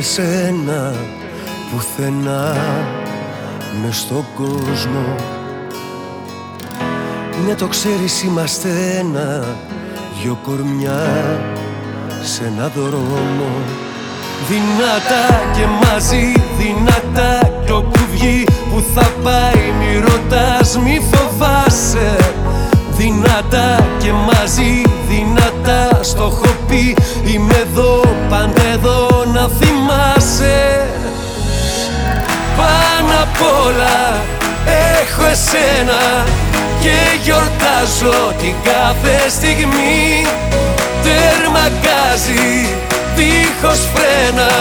εσένα πουθενά μες στον κόσμο. Ναι το ξέρεις είμαστε ένα δυο κορμιά σε ένα δρόμο. Δυνατά και μαζί, δυνατά κι όπου βγει που θα πάει μη ρωτάς, μη φοβάσαι Δυνατά και μαζί, δυνατά στο έχω πει Είμαι εδώ, πάντα εδώ να θυμάσαι. Πάνω απ' όλα έχω εσένα Και γιορτάζω την κάθε στιγμή. Τερμακάζει δίχως φρένα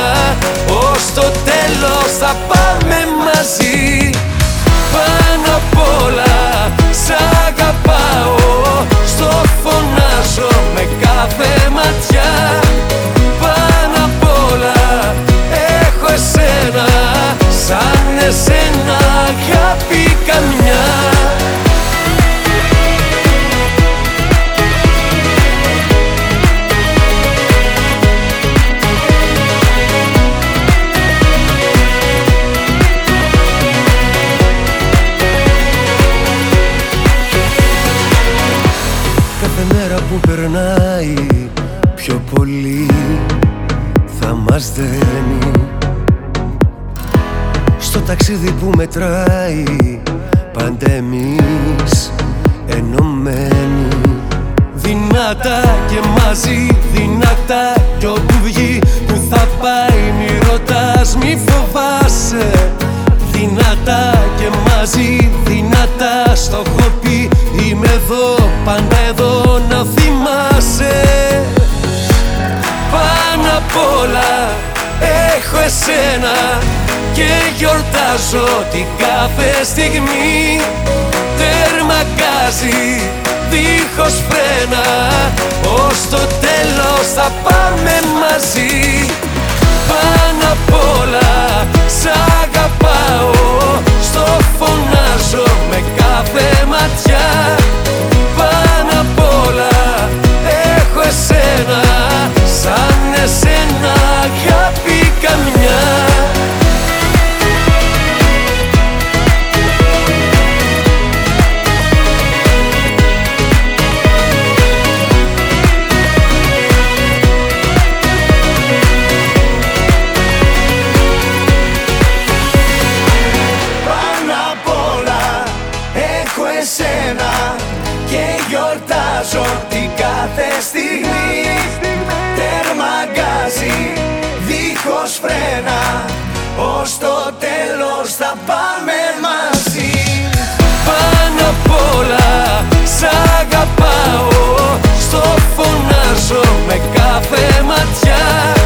Ως το τέλος θα πάμε μαζί. Πάνω απ' όλα σ' αγαπάω Στο φωνάζω με κάθε ματιά. Πάνω απ' όλα έχω εσένα Σαν εσένα αγάπη καμιά περνάει πιο πολύ θα μας δένει. Στο ταξίδι που μετράει πάντα εμείς ενωμένοι. Δυνατά και μαζί, δυνατά κι όπου βγει που θα πάει μη ρωτάς, μη φοβάσαι. Δυνατά και μαζί, δυνατά στο έχω πει Είμαι εδώ, πάντα εδώ να θυμάσαι. Πάνω απ' όλα έχω εσένα Και γιορτάζω την κάθε στιγμή. Τερμακάζει δίχως φρένα Ως το τέλος θα πάμε μαζί. Πάνω απ' όλα σ' αγαπάω Στο φωνάζω με κάθε ματιά. Πάνω απ' όλα έχω εσένα Σαν εσένα. Αγάπη μένα Ως το τέλος θα πάμε μαζί. Πάνω απ' όλα σ' αγαπάω Στο φωνάζω με κάθε ματιά.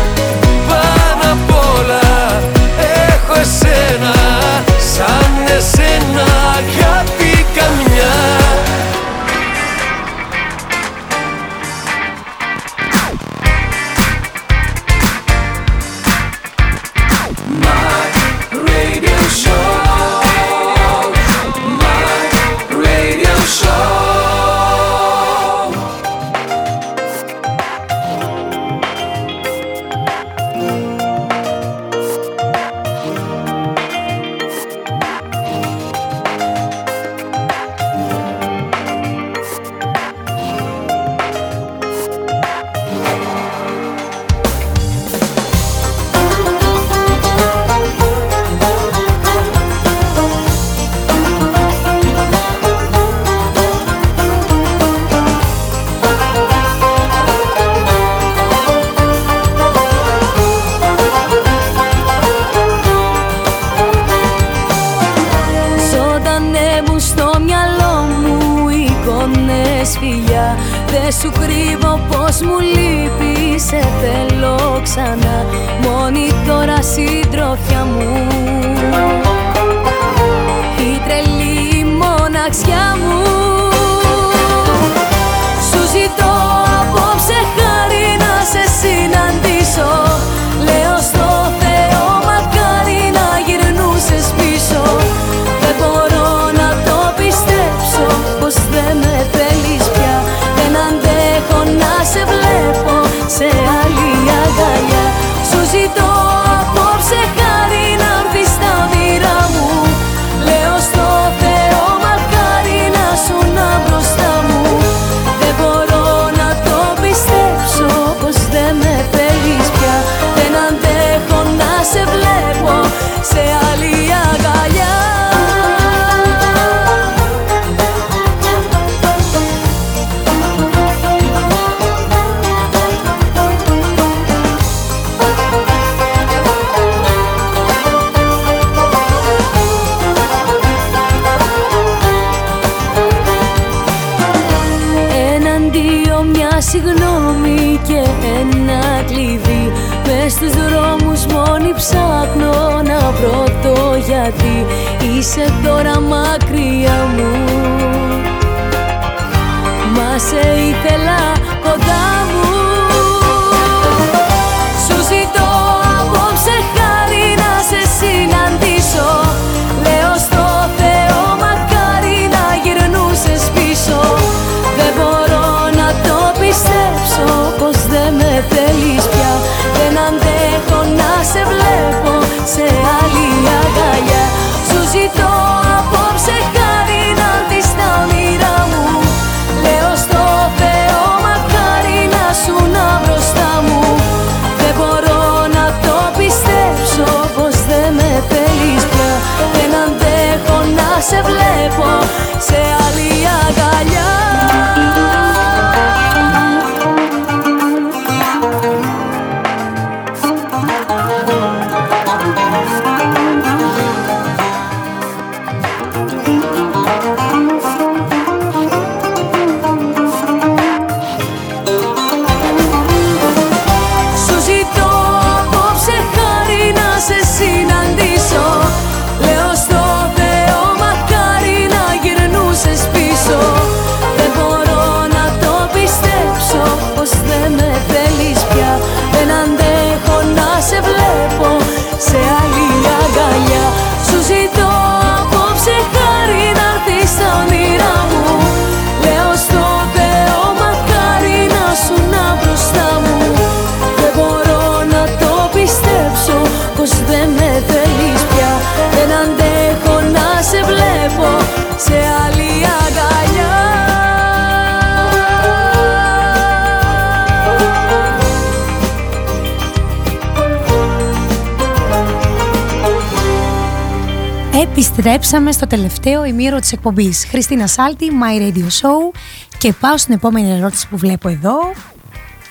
Επιστρέψαμε στο τελευταίο ημίρο της εκπομπής. Χριστίνα Σάλτη, My Radio Show. Και πάω στην επόμενη ερώτηση που βλέπω εδώ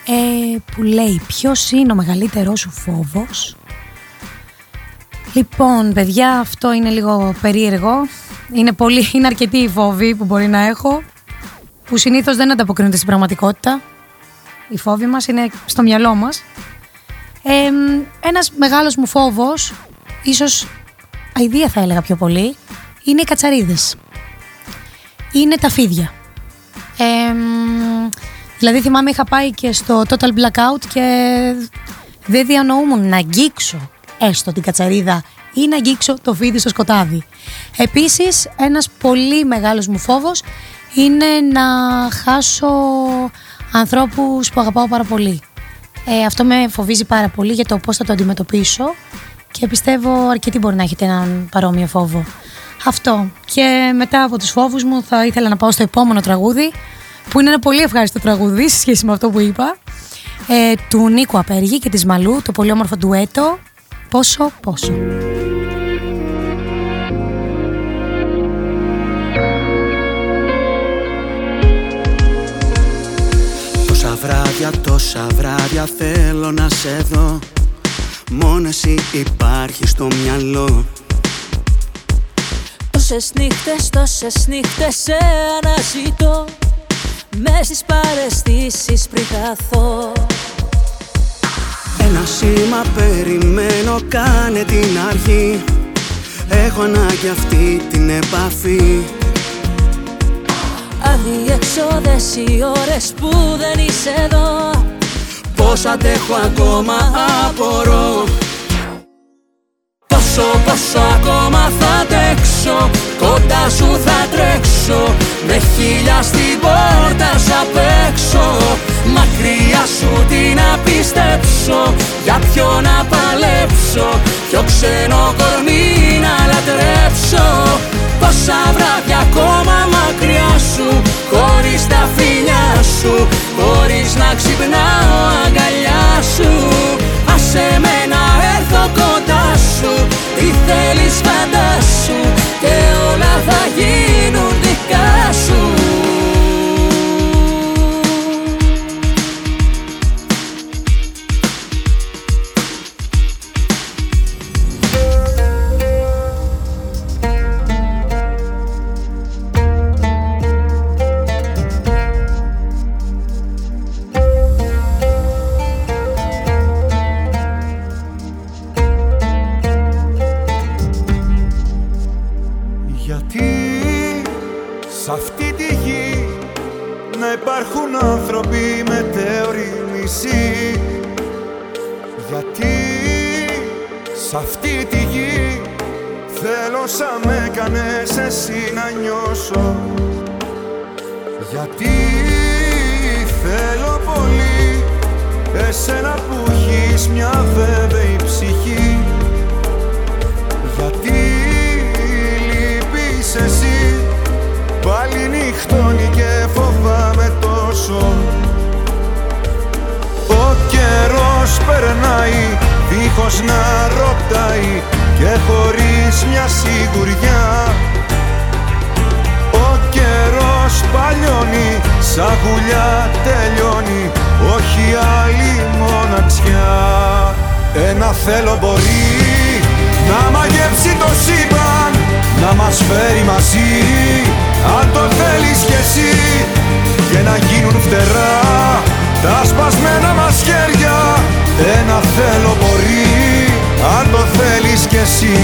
ε, που λέει ποιος είναι ο μεγαλύτερός σου φόβος; Λοιπόν παιδιά αυτό είναι λίγο περίεργο. Είναι, πολύ, είναι αρκετοί οι φόβοι που μπορεί να έχω που συνήθως δεν ανταποκρίνονται στην πραγματικότητα. Οι φόβοι μας είναι στο μυαλό μας. Ε, ένας μεγάλος μου φόβος ίσως αηδία θα έλεγα πιο πολύ, είναι οι κατσαρίδες. Είναι τα φίδια. δηλαδή θυμάμαι είχα πάει και στο Total Blackout και δεν διανοούμουν να αγγίξω έστω την κατσαρίδα ή να αγγίξω το φίδι στο σκοτάδι. Επίσης ένας πολύ μεγάλος μου φόβος είναι να χάσω ανθρώπους που αγαπάω πάρα πολύ. Ε, αυτό με φοβίζει πάρα πολύ για το πώς θα το αντιμετωπίσω και πιστεύω αρκετοί μπορεί να έχετε έναν παρόμοιο φόβο. Αυτό. Και μετά από τους φόβους μου θα ήθελα να πάω στο επόμενο τραγούδι που είναι ένα πολύ ευχάριστο τραγούδι σε σχέση με αυτό που είπα ε, του Νίκου Απέργη και της Μαλού, το πολύ όμορφο ντουέτο «Πόσο, πόσο». Τόσα βράδια, τόσα βράδια θέλω να σε δω Μόνος εσύ υπάρχει στο μυαλό. Τόσες νύχτες, τόσες νύχτες σε αναζητώ. Μες στις παρεστήσεις πριν χαθώ. Ένα σήμα περιμένω κάνε την αρχή. Έχω ανάγκη αυτή την επαφή. Αδιεξόδες οι ώρες που δεν είσαι εδώ Πώς αντέχω ακόμα απορώ. Πόσο, πόσο ακόμα θα αντέξω. Κοντά σου θα τρέξω. Με χίλια στην πόρτα σου απ' έξω Μακριά σου τι να πιστέψω Για ποιο να παλέψω. Ποιο ξένο κορμί να λατρέψω. Πόσα βράδια ακόμα μακριά σου Χωρίς τα φιλιά σου Χωρίς να ξυπνάω αγκαλιά σου. Άσε με να έρθω κοντά σου Τι θέλεις φαντάσου Και όλα θα γίνουν δικά σου τη γη. Θέλω σαν με έκανες εσύ να νιώσω. Γιατί θέλω πολύ Εσένα που έχεις μια βέβαιη ψυχή. Γιατί λείπεις εσύ. Πάλι νυχτώνει και φοβάμαι τόσο. Ο καιρός περνάει δίχως να ρωτάει και χωρίς μια σιγουριά. Ο καιρός παλιώνει, σαν γουλιά τελειώνει όχι άλλη μοναξιά. Ένα θέλω μπορεί να μαγεύσει το σύμπαν να μας φέρει μαζί αν το θέλεις κι εσύ. Και να γίνουν φτερά τα σπασμένα μας χέρια ένα θέλω μπορεί αν το θέλεις κι εσύ.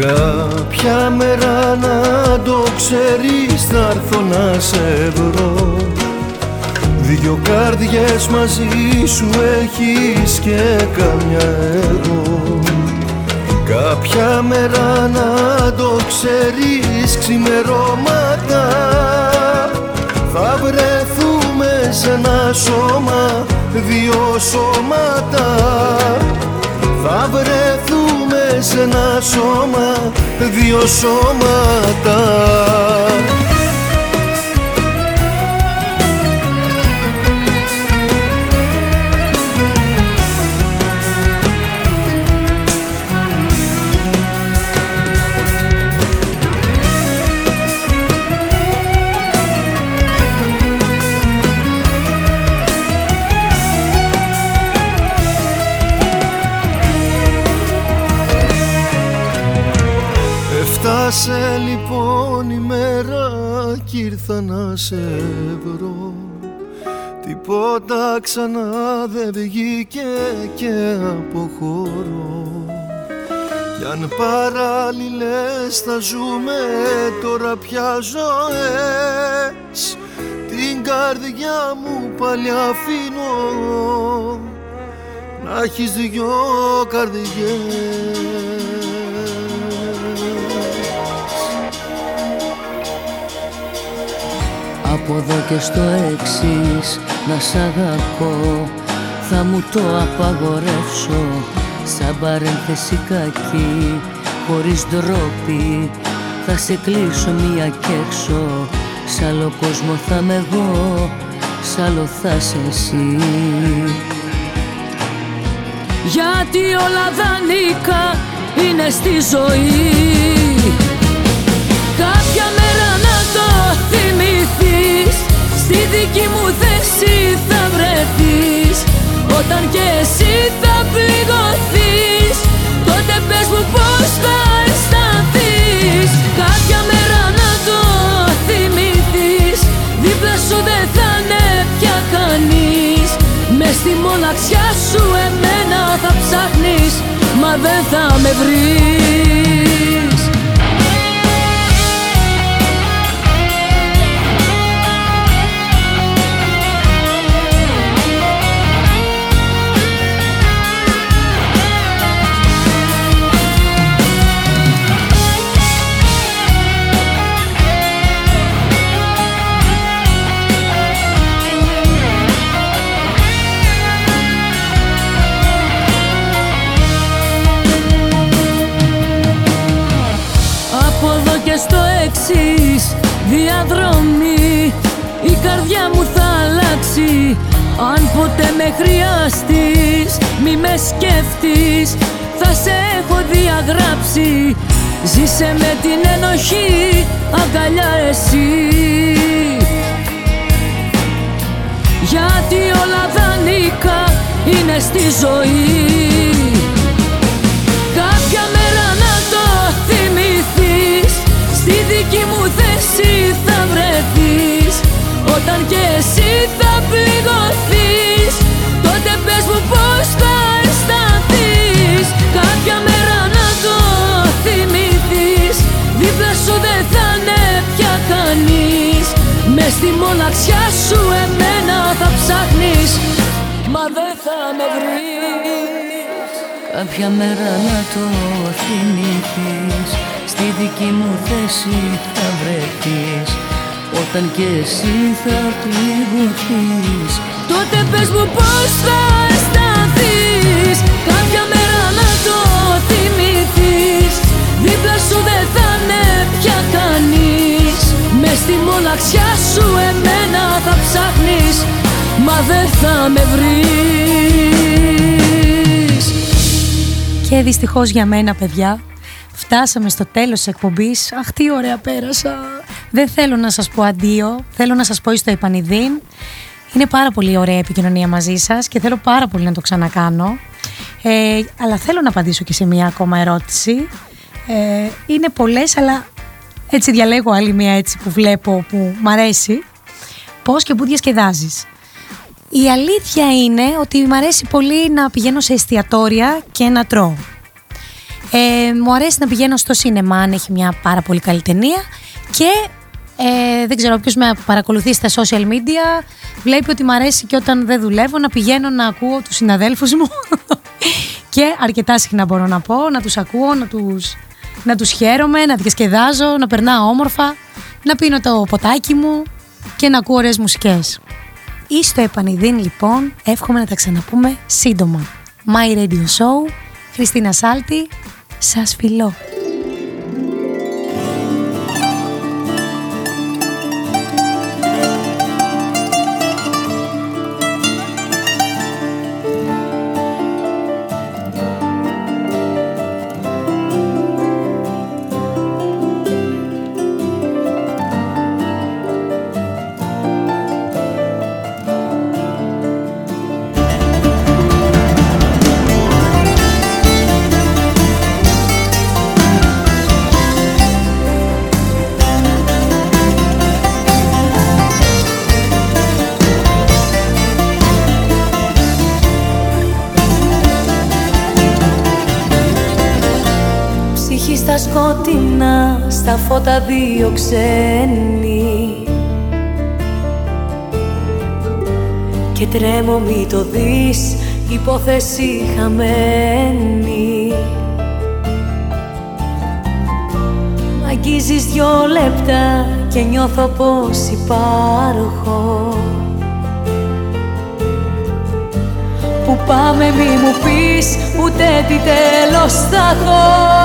Κάποια μέρα να το ξέρεις θα έρθω να σε βρω. Δυο καρδιές μαζί σου έχεις και καμιά εγώ. Κάποια μέρα να το ξέρεις ξημερώματα. Θα βρεθούμε σε ένα σώμα, δύο σώματα. Θα βρεθούμε σε ένα σώμα, δύο σώματα να σε βρω. Τίποτα ξανά δεν βγήκε και αποχωρώ. Κι αν παράλληλες θα ζούμε τώρα πια ζωές. Την καρδιά μου πάλι αφήνω. Να έχεις δυο καρδιές Από εδώ και στο εξής να σ' αγαπώ. Θα μου το απαγορεύσω Σαν παρένθεση κακή Χωρίς ντρόπι Θα σε κλείσω μία κι έξω Σ' άλλο κόσμο θα είμαι εγώ Σ' άλλο θα σε εσύ. Γιατί όλα δανεικά είναι στη ζωή. Κάποια μέρα να το θυμηθείς Στη δική μου θέση θα βρεθείς. Όταν και εσύ θα πληγωθείς. Τότε πες μου πώς θα αισθανθείς. Κάποια μέρα να το θυμηθείς. Δίπλα σου δεν θα είναι πια κανείς. Μες στη μοναξιά σου εμένα θα ψάχνεις. Μα δεν θα με βρεις στο εξής διαδρομή. Η καρδιά μου θα αλλάξει Αν ποτέ με χρειαστείς. Μη με σκέφτεις Θα σε έχω διαγράψει. Ζήσε με την ενοχή αγκαλιά εσύ. Γιατί όλα δανεικά είναι στη ζωή Στη δική μου θέση θα βρεθείς. Όταν και εσύ θα πληγωθείς. Τότε πες μου πως θα αισθανθείς. Κάποια μέρα να το θυμηθείς. Δίπλα σου δεν θα είναι πια κανείς. Μες στη μοναξιά σου εμένα θα ψάχνεις. Μα δεν θα με βρεις. Κάποια μέρα να το θυμηθείς Στη δική μου θέση θα βρεθείς Όταν και εσύ θα πληγωθείς. Τότε πες μου πως θα αισθανθείς Κάποια μέρα να το θυμηθείς. Δίπλα σου δεν θα είναι πια κανείς. Μες στη μοναξιά σου εμένα θα ψάχνεις Μα δεν θα με βρεις. Και δυστυχώς για μένα παιδιά Φτάσαμε στο τέλος της εκπομπής. Αχ τι ωραία πέρασα. Δεν θέλω να σας πω αντίο. Θέλω να σας πω στο επανειδήν Είναι πάρα πολύ ωραία επικοινωνία μαζί σας Και θέλω πάρα πολύ να το ξανακάνω. Ε, Αλλά θέλω να απαντήσω και σε μια ακόμα ερώτηση. Ε, Είναι πολλές αλλά έτσι διαλέγω άλλη μια έτσι που βλέπω που μ' αρέσει. Πώς και πού διασκεδάζεις; Η αλήθεια είναι ότι μου αρέσει πολύ να πηγαίνω σε εστιατόρια και να τρώω. Ε, μου αρέσει να πηγαίνω στο σινεμά αν έχει μια πάρα πολύ καλή ταινία και ε, δεν ξέρω ποιος με παρακολουθεί στα social media βλέπει ότι μου αρέσει και όταν δεν δουλεύω να πηγαίνω να ακούω τους συναδέλφους μου <laughs> και αρκετά συχνά μπορώ να πω, να τους ακούω, να τους, να τους χαίρομαι, να διασκεδάζω, να περνάω όμορφα, να πίνω το ποτάκι μου και να ακούω ωραίες μουσικές. Ή στο επανειδήν λοιπόν εύχομαι να τα ξαναπούμε σύντομα. My Radio Show, Χριστίνα Σάλτη, σας φιλώ. Φώτα δύο ξένοι Και τρέμω μη το δεις, υπόθεση χαμένη. Μ' αγγίζεις δυο λεπτά και νιώθω πως υπάρχω. Που πάμε μη μου πεις ούτε τι τέλος θα έχω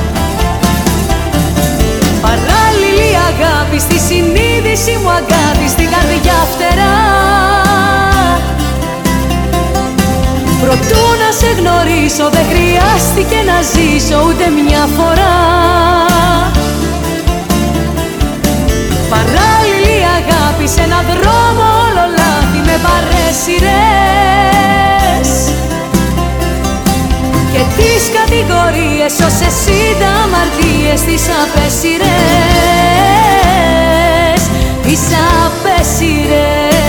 στη συνείδηση μου αγάπη στην καρδιά φτερά. Προτού να σε γνωρίσω δεν χρειάστηκε να ζήσω ούτε μια φορά. Παράλληλη αγάπη σε έναν δρόμο όλο λάθη με παρέσιρες Και τις κατηγορίες όσες είδα αμαρτίες τις απέσιρες Τις απέσιρες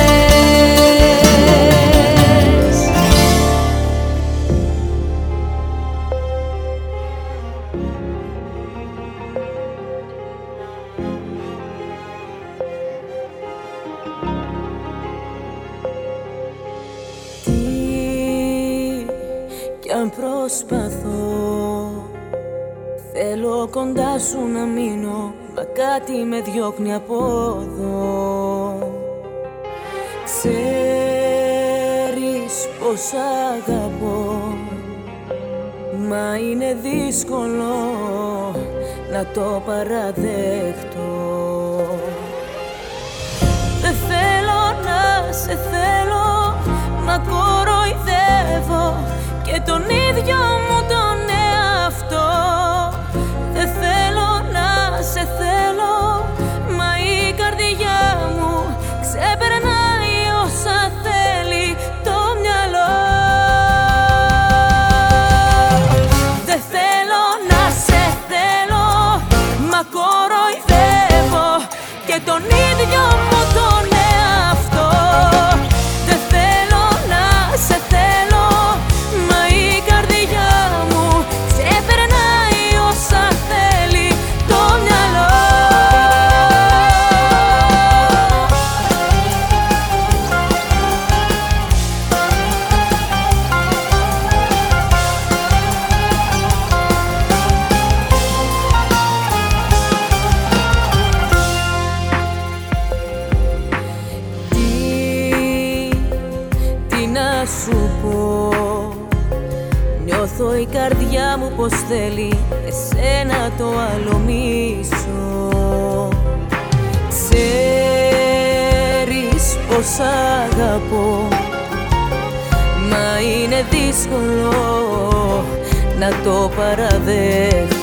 κάτι με διώχνει από εδώ. Ξέρεις πως αγαπώ Μα είναι δύσκολο να το παραδέχτω. Δεν θέλω να σε θέλω Μα κοροϊδεύω και τον ίδιο αγαπώ. Μα είναι δύσκολο να το παραδέχω